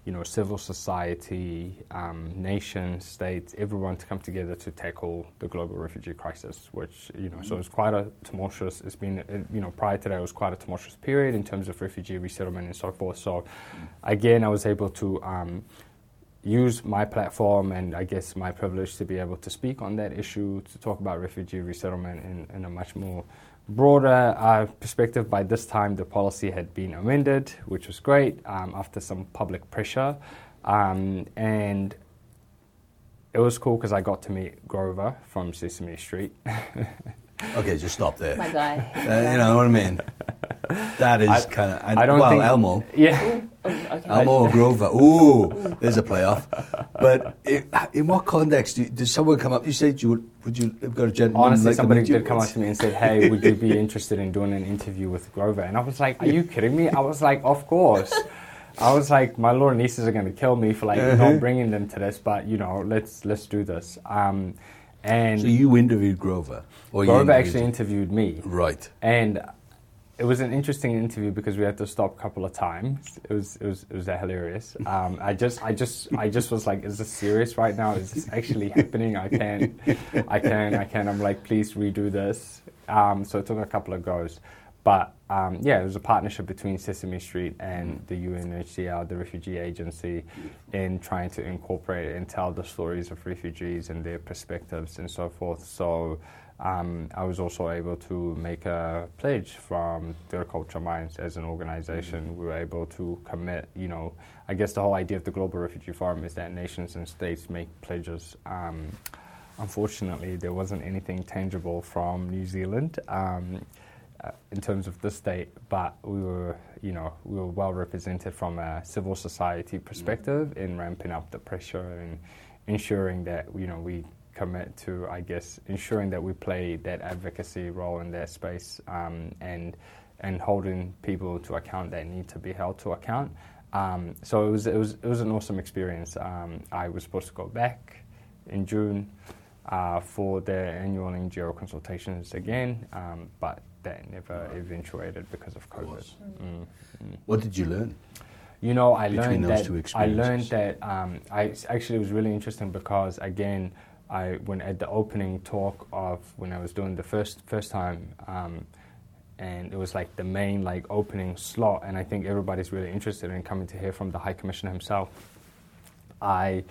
you know, civil society, um, nations, states, everyone to come together to tackle the global refugee crisis. Which you know, so it's quite a tumultuous. It's been uh, you know prior to that, it was quite a tumultuous period in terms of refugee resettlement and so forth. So again, I was able to. Um, use my platform and I guess my privilege to be able to speak on that issue, to talk about refugee resettlement in, in a much more broader uh, perspective. By this time, the policy had been amended, which was great um, after some public pressure. Um, and it was cool because I got to meet Grover from Sesame Street. *laughs* Okay, just stop there. My guy. Uh, you know what I mean? That is kind of. I don't well, think- Elmo. yeah. Okay. Elmo or Grover. Ooh, there's a playoff. But i in what context do, does someone come up? You said you would, would you have got a gentleman? Honestly, like somebody did come up to me and said, "Hey, would you be interested in doing an interview with Grover?" And I was like, "Are you kidding me?" I was like, "Of course." I was like, "My little nieces are going to kill me for like Uh-huh. not bringing them to this, but you know, let's let's do this." Um, and So you interviewed Grover? Grover interviewed actually him? interviewed me, Right. and it was an interesting interview because we had to stop a couple of times. It was it was it was hilarious. Um, I just I just I just was like, is this serious right now? Is this actually happening? I can, I can, I can. I'm like, please redo this. Um, so it took a couple of goes, but um, yeah, it was a partnership between Sesame Street and the UNHCR, the Refugee Agency, in trying to incorporate and tell the stories of refugees and their perspectives and so forth. So. Um, I was also able to make a pledge from Third Culture Minds as an organization. We were able to commit, you know, I guess the whole idea of the Global Refugee Forum is that nations and states make pledges. Um, unfortunately, there wasn't anything tangible from New Zealand um, uh, in terms of the state, but we were, you know, we were well represented from a civil society perspective in ramping up the pressure and ensuring that, you know, we commit to, I guess, ensuring that we play that advocacy role in that space um, and and holding people to account that need to be held to account. Um, so it was, it was it was an awesome experience. Um, I was supposed to go back in June uh, for their annual NGO consultations again, um, but that never eventuated because of COVID. course. Mm, mm. What did you learn? You know, I Between learned those that two I learned that um, I s- actually it was really interesting because again, I when at the opening talk of when I was doing the first first time, um, and it was like the main like opening slot, and I think everybody's really interested in coming to hear from the High Commissioner himself. I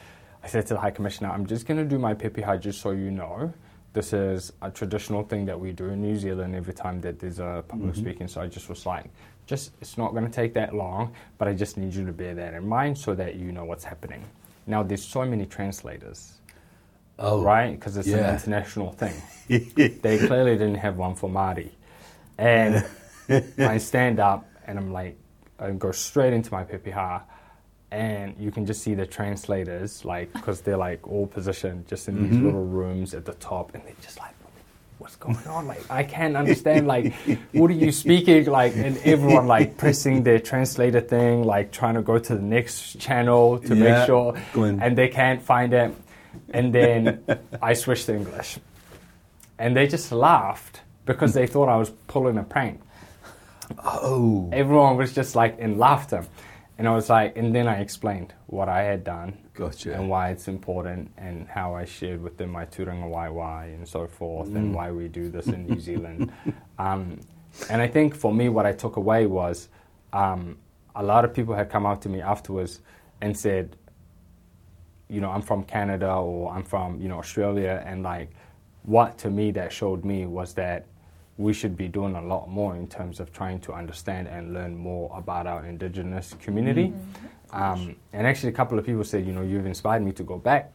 I said to the High Commissioner, I'm just going to do my pepeha just so you know. This is a traditional thing that we do in New Zealand every time that there's a public speaking. So I just was like, just it's not going to take that long, but I just need you to bear that in mind so that you know what's happening. Now there's so many translators, Oh, right? Because it's an international thing. *laughs* they clearly didn't have one for Māori. And *laughs* I stand up and I'm like, I go straight into my pepeha, and you can just see the translators, like, because they're like all positioned just in these mm-hmm. little rooms at the top, and they're just like, what's going on? Like, I can't understand, like, what are you speaking? Like, and everyone, like, pressing their translator thing, like, trying to go to the next channel to Yeah, make sure, and they can't find it. And then *laughs* I switched to English. And they just laughed because they thought I was pulling a prank Oh, everyone was just like in laughter. And I was like, and then I explained what I had done Gotcha. and why it's important and how I shared with them my Tūrangawaewae and so forth and why we do this in New Zealand. Um, and I think for me, what I took away was um, a lot of people had come up to me afterwards and said, you know, I'm from Canada or I'm from, you know, Australia and like, what to me that showed me was that we should be doing a lot more in terms of trying to understand and learn more about our indigenous community. Mm-hmm. Um, and actually, a couple of people said, you know, you've inspired me to go back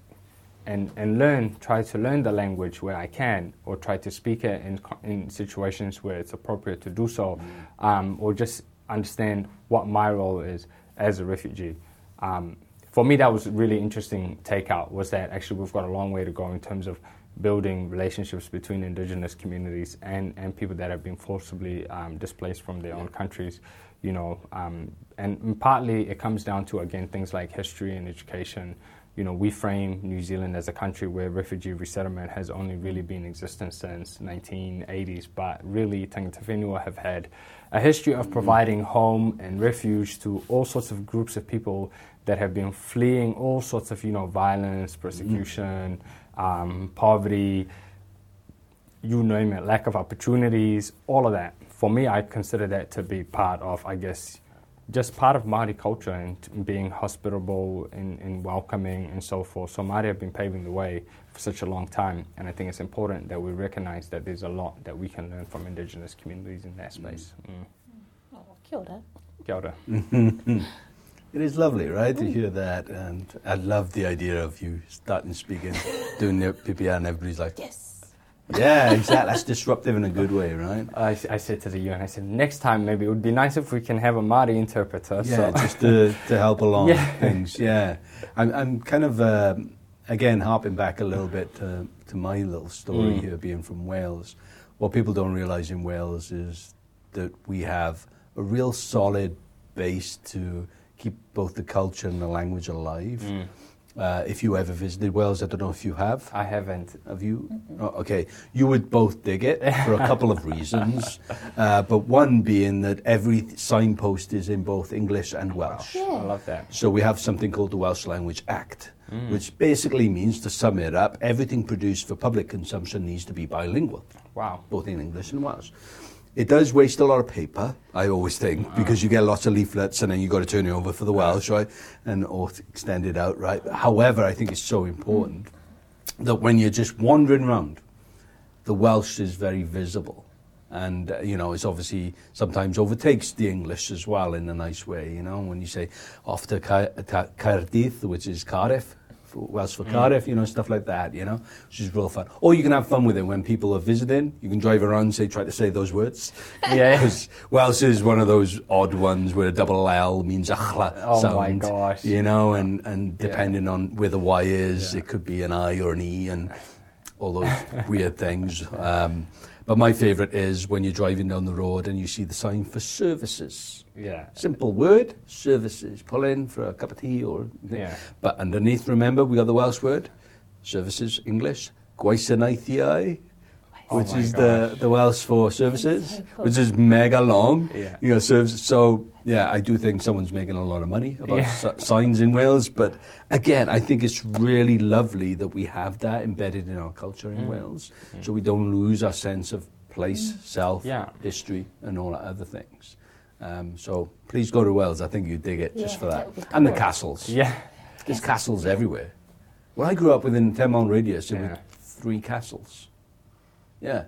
and, and learn, try to learn the language where I can, or try to speak it in, in situations where it's appropriate to do so, um, or just understand what my role is as a refugee. Um, for me, that was a really interesting takeout. Was that actually we've got a long way to go in terms of building relationships between indigenous communities and, and people that have been forcibly um, displaced from their own countries. You know, um, and partly it comes down to again things like history and education. You know, we frame New Zealand as a country where refugee resettlement has only really been in existence since 1980s, but really Tangata Whenua have had a history of providing home and refuge to all sorts of groups of people that have been fleeing all sorts of, you know, violence, persecution, um, poverty, you name it, lack of opportunities, all of that. For me, I consider that to be part of, I guess, just part of Māori culture and being hospitable and, and welcoming and so forth. So Māori have been paving the way for such a long time, and I think it's important that we recognise that there's a lot that we can learn from Indigenous communities in that space. Mm. Oh, kia ora. Kia ora. *laughs* It is lovely, right, to hear that. And I love the idea of you starting speaking, doing the pepeha, and everybody's like, Yes. Yeah, exactly. That's disruptive in a good way, right? I, I said to the UN, I said, next time maybe it would be nice if we can have a Māori interpreter. Yeah, so. just to, to help along Yeah. things. Yeah, I'm, I'm kind of um, again harping back a little bit to, to my little story Mm. here, being from Wales. What people don't realise in Wales is that we have a real solid base to keep both the culture and the language alive. Mm. Uh, if you ever visited Wales, I don't know if you have. I haven't. Have you? Oh, okay. You would both dig it for a couple of reasons. *laughs* Uh, but one being that every signpost is in both English and Welsh. Yeah. I love that. So we have something called the Welsh Language Act, which basically means, to sum it up, everything produced for public consumption needs to be bilingual, Wow. both in English and Welsh. It does waste a lot of paper, I always think, because you get lots of leaflets and then you've got to turn it over for the Welsh, right? And or extend it out, right? However, I think it's so important that when you're just wandering around, the Welsh is very visible. And, uh, you know, it's obviously sometimes overtakes the English as well in a nice way, you know, when you say off to Ca- Ca- Caerdydd, which is Cardiff, for Welsh for Cardiff, you know, stuff like that, you know, which is real fun. Or you can have fun with it when people are visiting. You can drive around and say, try to say those words. *laughs* Yeah. Because Welsh is one of those odd ones where a double L means achla Oh sound. my gosh. You know, and, and depending on where the Y is, Yeah. it could be an I or an E and all those *laughs* weird things. Um, but my favourite is when you're driving down the road and you see the sign for services. Yeah. Simple word, services. Pull in for a cup of tea or... Yeah. But underneath, remember, we got the Welsh word, services, English, gwasanaethau, Oh which my is the, gosh. the Welsh for services, so which is mega long. Yeah. You know, serves, so, yeah, I do think someone's making a lot of money about Yeah. si- signs in Wales. But again, I think it's really lovely that we have that embedded in our culture in Mm. Wales. So we don't lose our sense of place, self, Yeah. history, and all that other things. Um, so please go to Wales. I think you'd dig it just for that that. And the castles. Yeah. There's castles everywhere. Well, I grew up within 10 mile radius, there Yeah. were three castles. Yeah,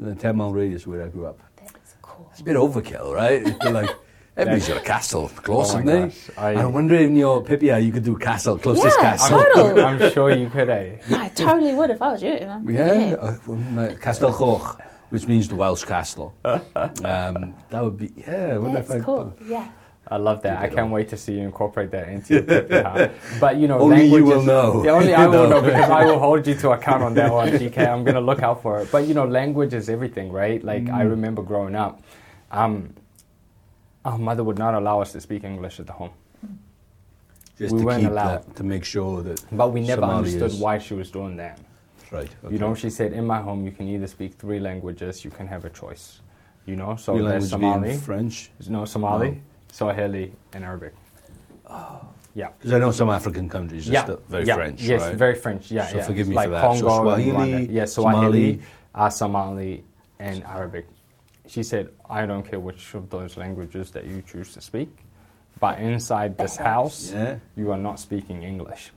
within 10 mile radius where I grew up. That's cool. It's a bit overkill, right? It's been like, *laughs* everybody's got a castle close, Oh my haven't they? I- I, wonder in your pepeha you could do castle, closest Yeah, castle. Total. I'm sure you could, eh? I totally would if I was you. man. Yeah, uh, well, no, Castell Coch, which means the Welsh castle. *laughs* Um, that would be, yeah, I wonder That's I. cool. Yeah. I love that. I can't wait to see you incorporate that into your pepeha. *laughs* But you know, Only you will know. Yeah, only *laughs* I will know because I will hold you to account on that one, DK. I'm gonna look out for it. But you know, language is everything, right? Like I remember growing up, um, our mother would not allow us to speak English at the home, Just we to weren't keep allowed. that, to make sure that. but we never Somali understood why she was doing that. Right. You know, she said, in my home, you can either speak three languages, you can have a choice. You know, so Your there's Somali, French. no Somali, No. Swahili, and Arabic. Yeah. Because I know some African countries are yeah, still very yeah, French, Yes, right? very French. Yeah, So yeah. forgive me like for that. So Congo, and Swahili, yeah, Swahili, Somali. uh, Somali, and Arabic. She said, "I don't care which of those languages that you choose to speak, but inside this house, Yeah. you are not speaking English."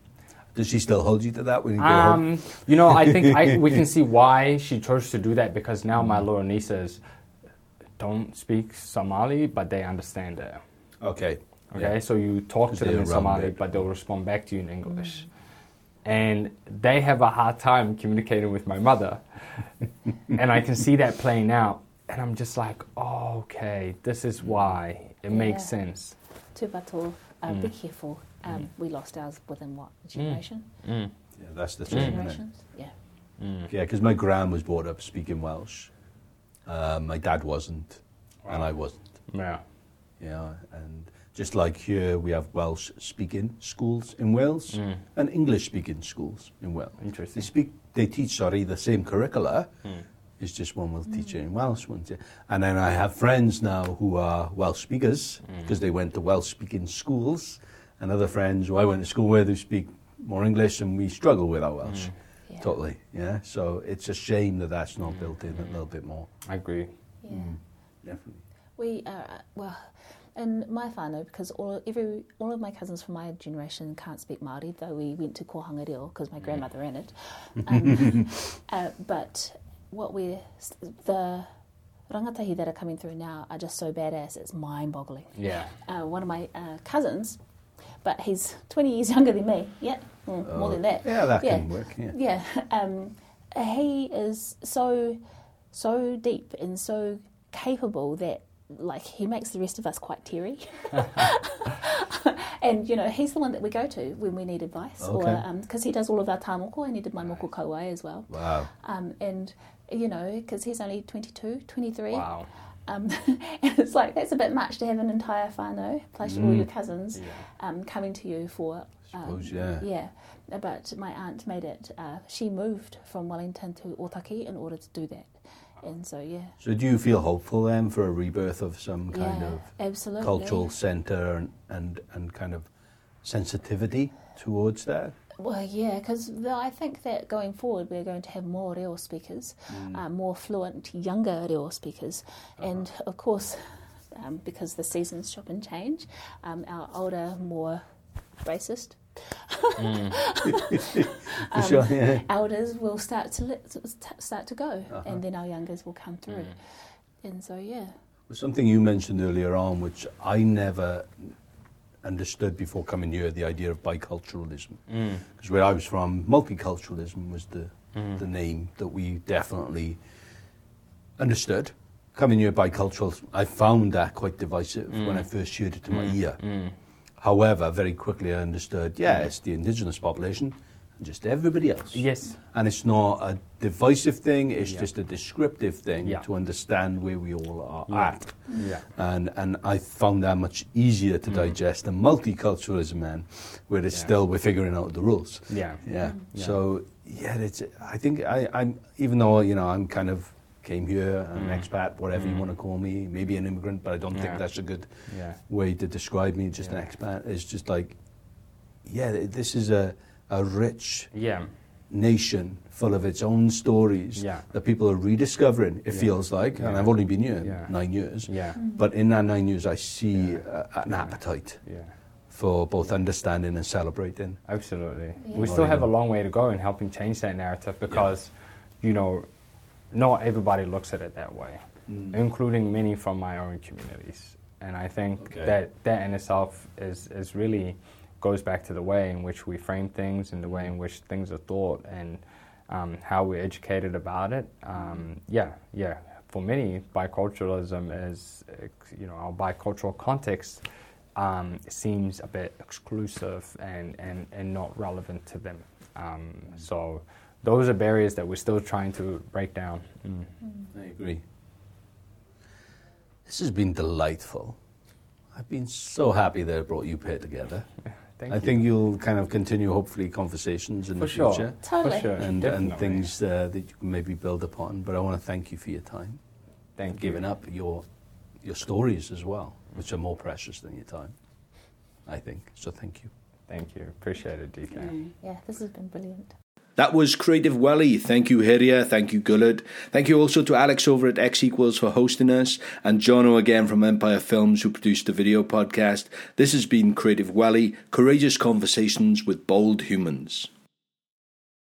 Does she still hold you to that when you go home? Um, you know, I think I, we can *laughs* see why she chose to do that because now my little nieces don't speak Somali, but they understand it. Okay. Okay, Yeah. so you talk to them in Somali, it. but they'll respond back to you in English. And they have a hard time communicating with my mother. *laughs* and I can see that playing out. And I'm just like, oh, okay, this is why. It makes Yeah. sense. Tūpato, uh, Mm. be careful. Um, We lost ours within what generation? Mm, Yeah, that's the Two thing, isn't it? generations. Yeah. mm. Yeah, because my gran was brought up speaking Welsh. Um, my dad wasn't, and I wasn't. Yeah. Yeah, and just like here, we have Welsh speaking schools in Wales Mm. and English speaking schools in Wales. Interesting. They speak, they teach, sorry, the same curricula. Mm. It's just one will teach it in Welsh, one. And then I have friends now who are Welsh speakers Mm. because they went to Welsh speaking schools, and other friends who I went to school with who speak more English, and we struggle with our Welsh. Mm. Yeah. Totally, yeah. So it's a shame that that's not built in a little bit more. I agree. Yeah. Mm. Definitely. We are well, in my whānau because all every all of my cousins from my generation can't speak Māori, though we went to Kohanga Reo because my grandmother ran it. *laughs* Um, uh, but what we the rangatahi that are coming through now are just so badass. It's mind-boggling. Yeah. Uh, one of my uh, cousins, but he's 20 years younger than me. Yeah, mm, more than that. Yeah, that Yeah. can work. Yeah. Yeah, *laughs* um, he is so so deep and so capable that like he makes the rest of us quite teary. *laughs* *laughs* and you know he's the one that we go to when we need advice, Okay. or because he does all of our tāmoko and he did my moko kauae as well. Wow. Um, and you know because he's only 22, 23. Wow. Um, *laughs* and it's like that's a bit much to have an entire whānau plus all your cousins Yeah. um, coming to you for. Um, Suppose, yeah. Yeah, but my aunt made it. Uh, she moved from Wellington to Otaki in order to do that, and so yeah, So do you feel hopeful then for a rebirth of some kind yeah, of absolutely. cultural centre and, and, and kind of sensitivity towards that? Well, yeah, because I think that going forward we're going to have more reo speakers, Mm. uh, more fluent younger reo speakers, Uh-huh. and of course, *laughs* um, because the seasons shop and change, um, our older, more racist *laughs* *laughs* For sure, yeah. elders will start to let, start to go, Uh-huh. and then our youngers will come through, Mm. and so yeah. Something you mentioned earlier on, which I never understood before coming here, the idea of biculturalism. Mm. Because where I was from, multiculturalism was the, the name that we definitely understood. Coming here, bicultural, I found that quite divisive when I first heard it to my ear. Mm. However, very quickly I understood, yeah, it's the indigenous population just everybody else. Yes. And it's not a divisive thing, it's Yeah. just a descriptive thing Yeah. to understand where we all are Yeah. at. Yeah. And, and I found that much easier to mm. digest than multiculturalism, man, where it's still we're figuring out the rules. Yeah. Yeah. So yeah, it's. I think I, I'm even though you know I'm kind of came here, an mm. expat, whatever you mm. want to call me, maybe an immigrant, but I don't think that's a good Yeah. way to describe me. Just an expat. It's just like, yeah, this is a a rich Yeah. nation full of its own stories Yeah. that people are rediscovering. It Yeah. feels like, and I've only been here Yeah. nine years. Yeah. But in that nine years, I see Yeah. uh, an appetite Yeah. for both understanding and celebrating. Absolutely. Yeah. We still have a long way to go in helping change that narrative because, you know, not everybody looks at it that way, including many from my own communities. And I think Okay. that that in itself is, is really goes back to the way in which we frame things and the way in which things are thought and um, how we're educated about it. Um, yeah, yeah. For many, biculturalism is, you know, our bicultural context um, seems a bit exclusive and, and, and not relevant to them. Um, so those are barriers that we're still trying to break down. Mm. I agree. This has been delightful. I've been so happy that I brought you pair together. *laughs* Thank I you. think you'll kind of continue, hopefully, conversations in for the sure. future Totally. For sure. and, and things uh, that you can maybe build upon. But I want to thank you for your time, Thank you. giving up your your stories as well, which are more precious than your time. I think so. Thank you. Thank you. Appreciate it, DK. Yeah, this has been brilliant. That was Creative Welly. Thank you, Hiria. Thank you, Guled. Thank you also to Alex over at X Equals for hosting us, and Jono again from Empire Films who produced the video podcast. This has been Creative Welly, courageous conversations with bold humans.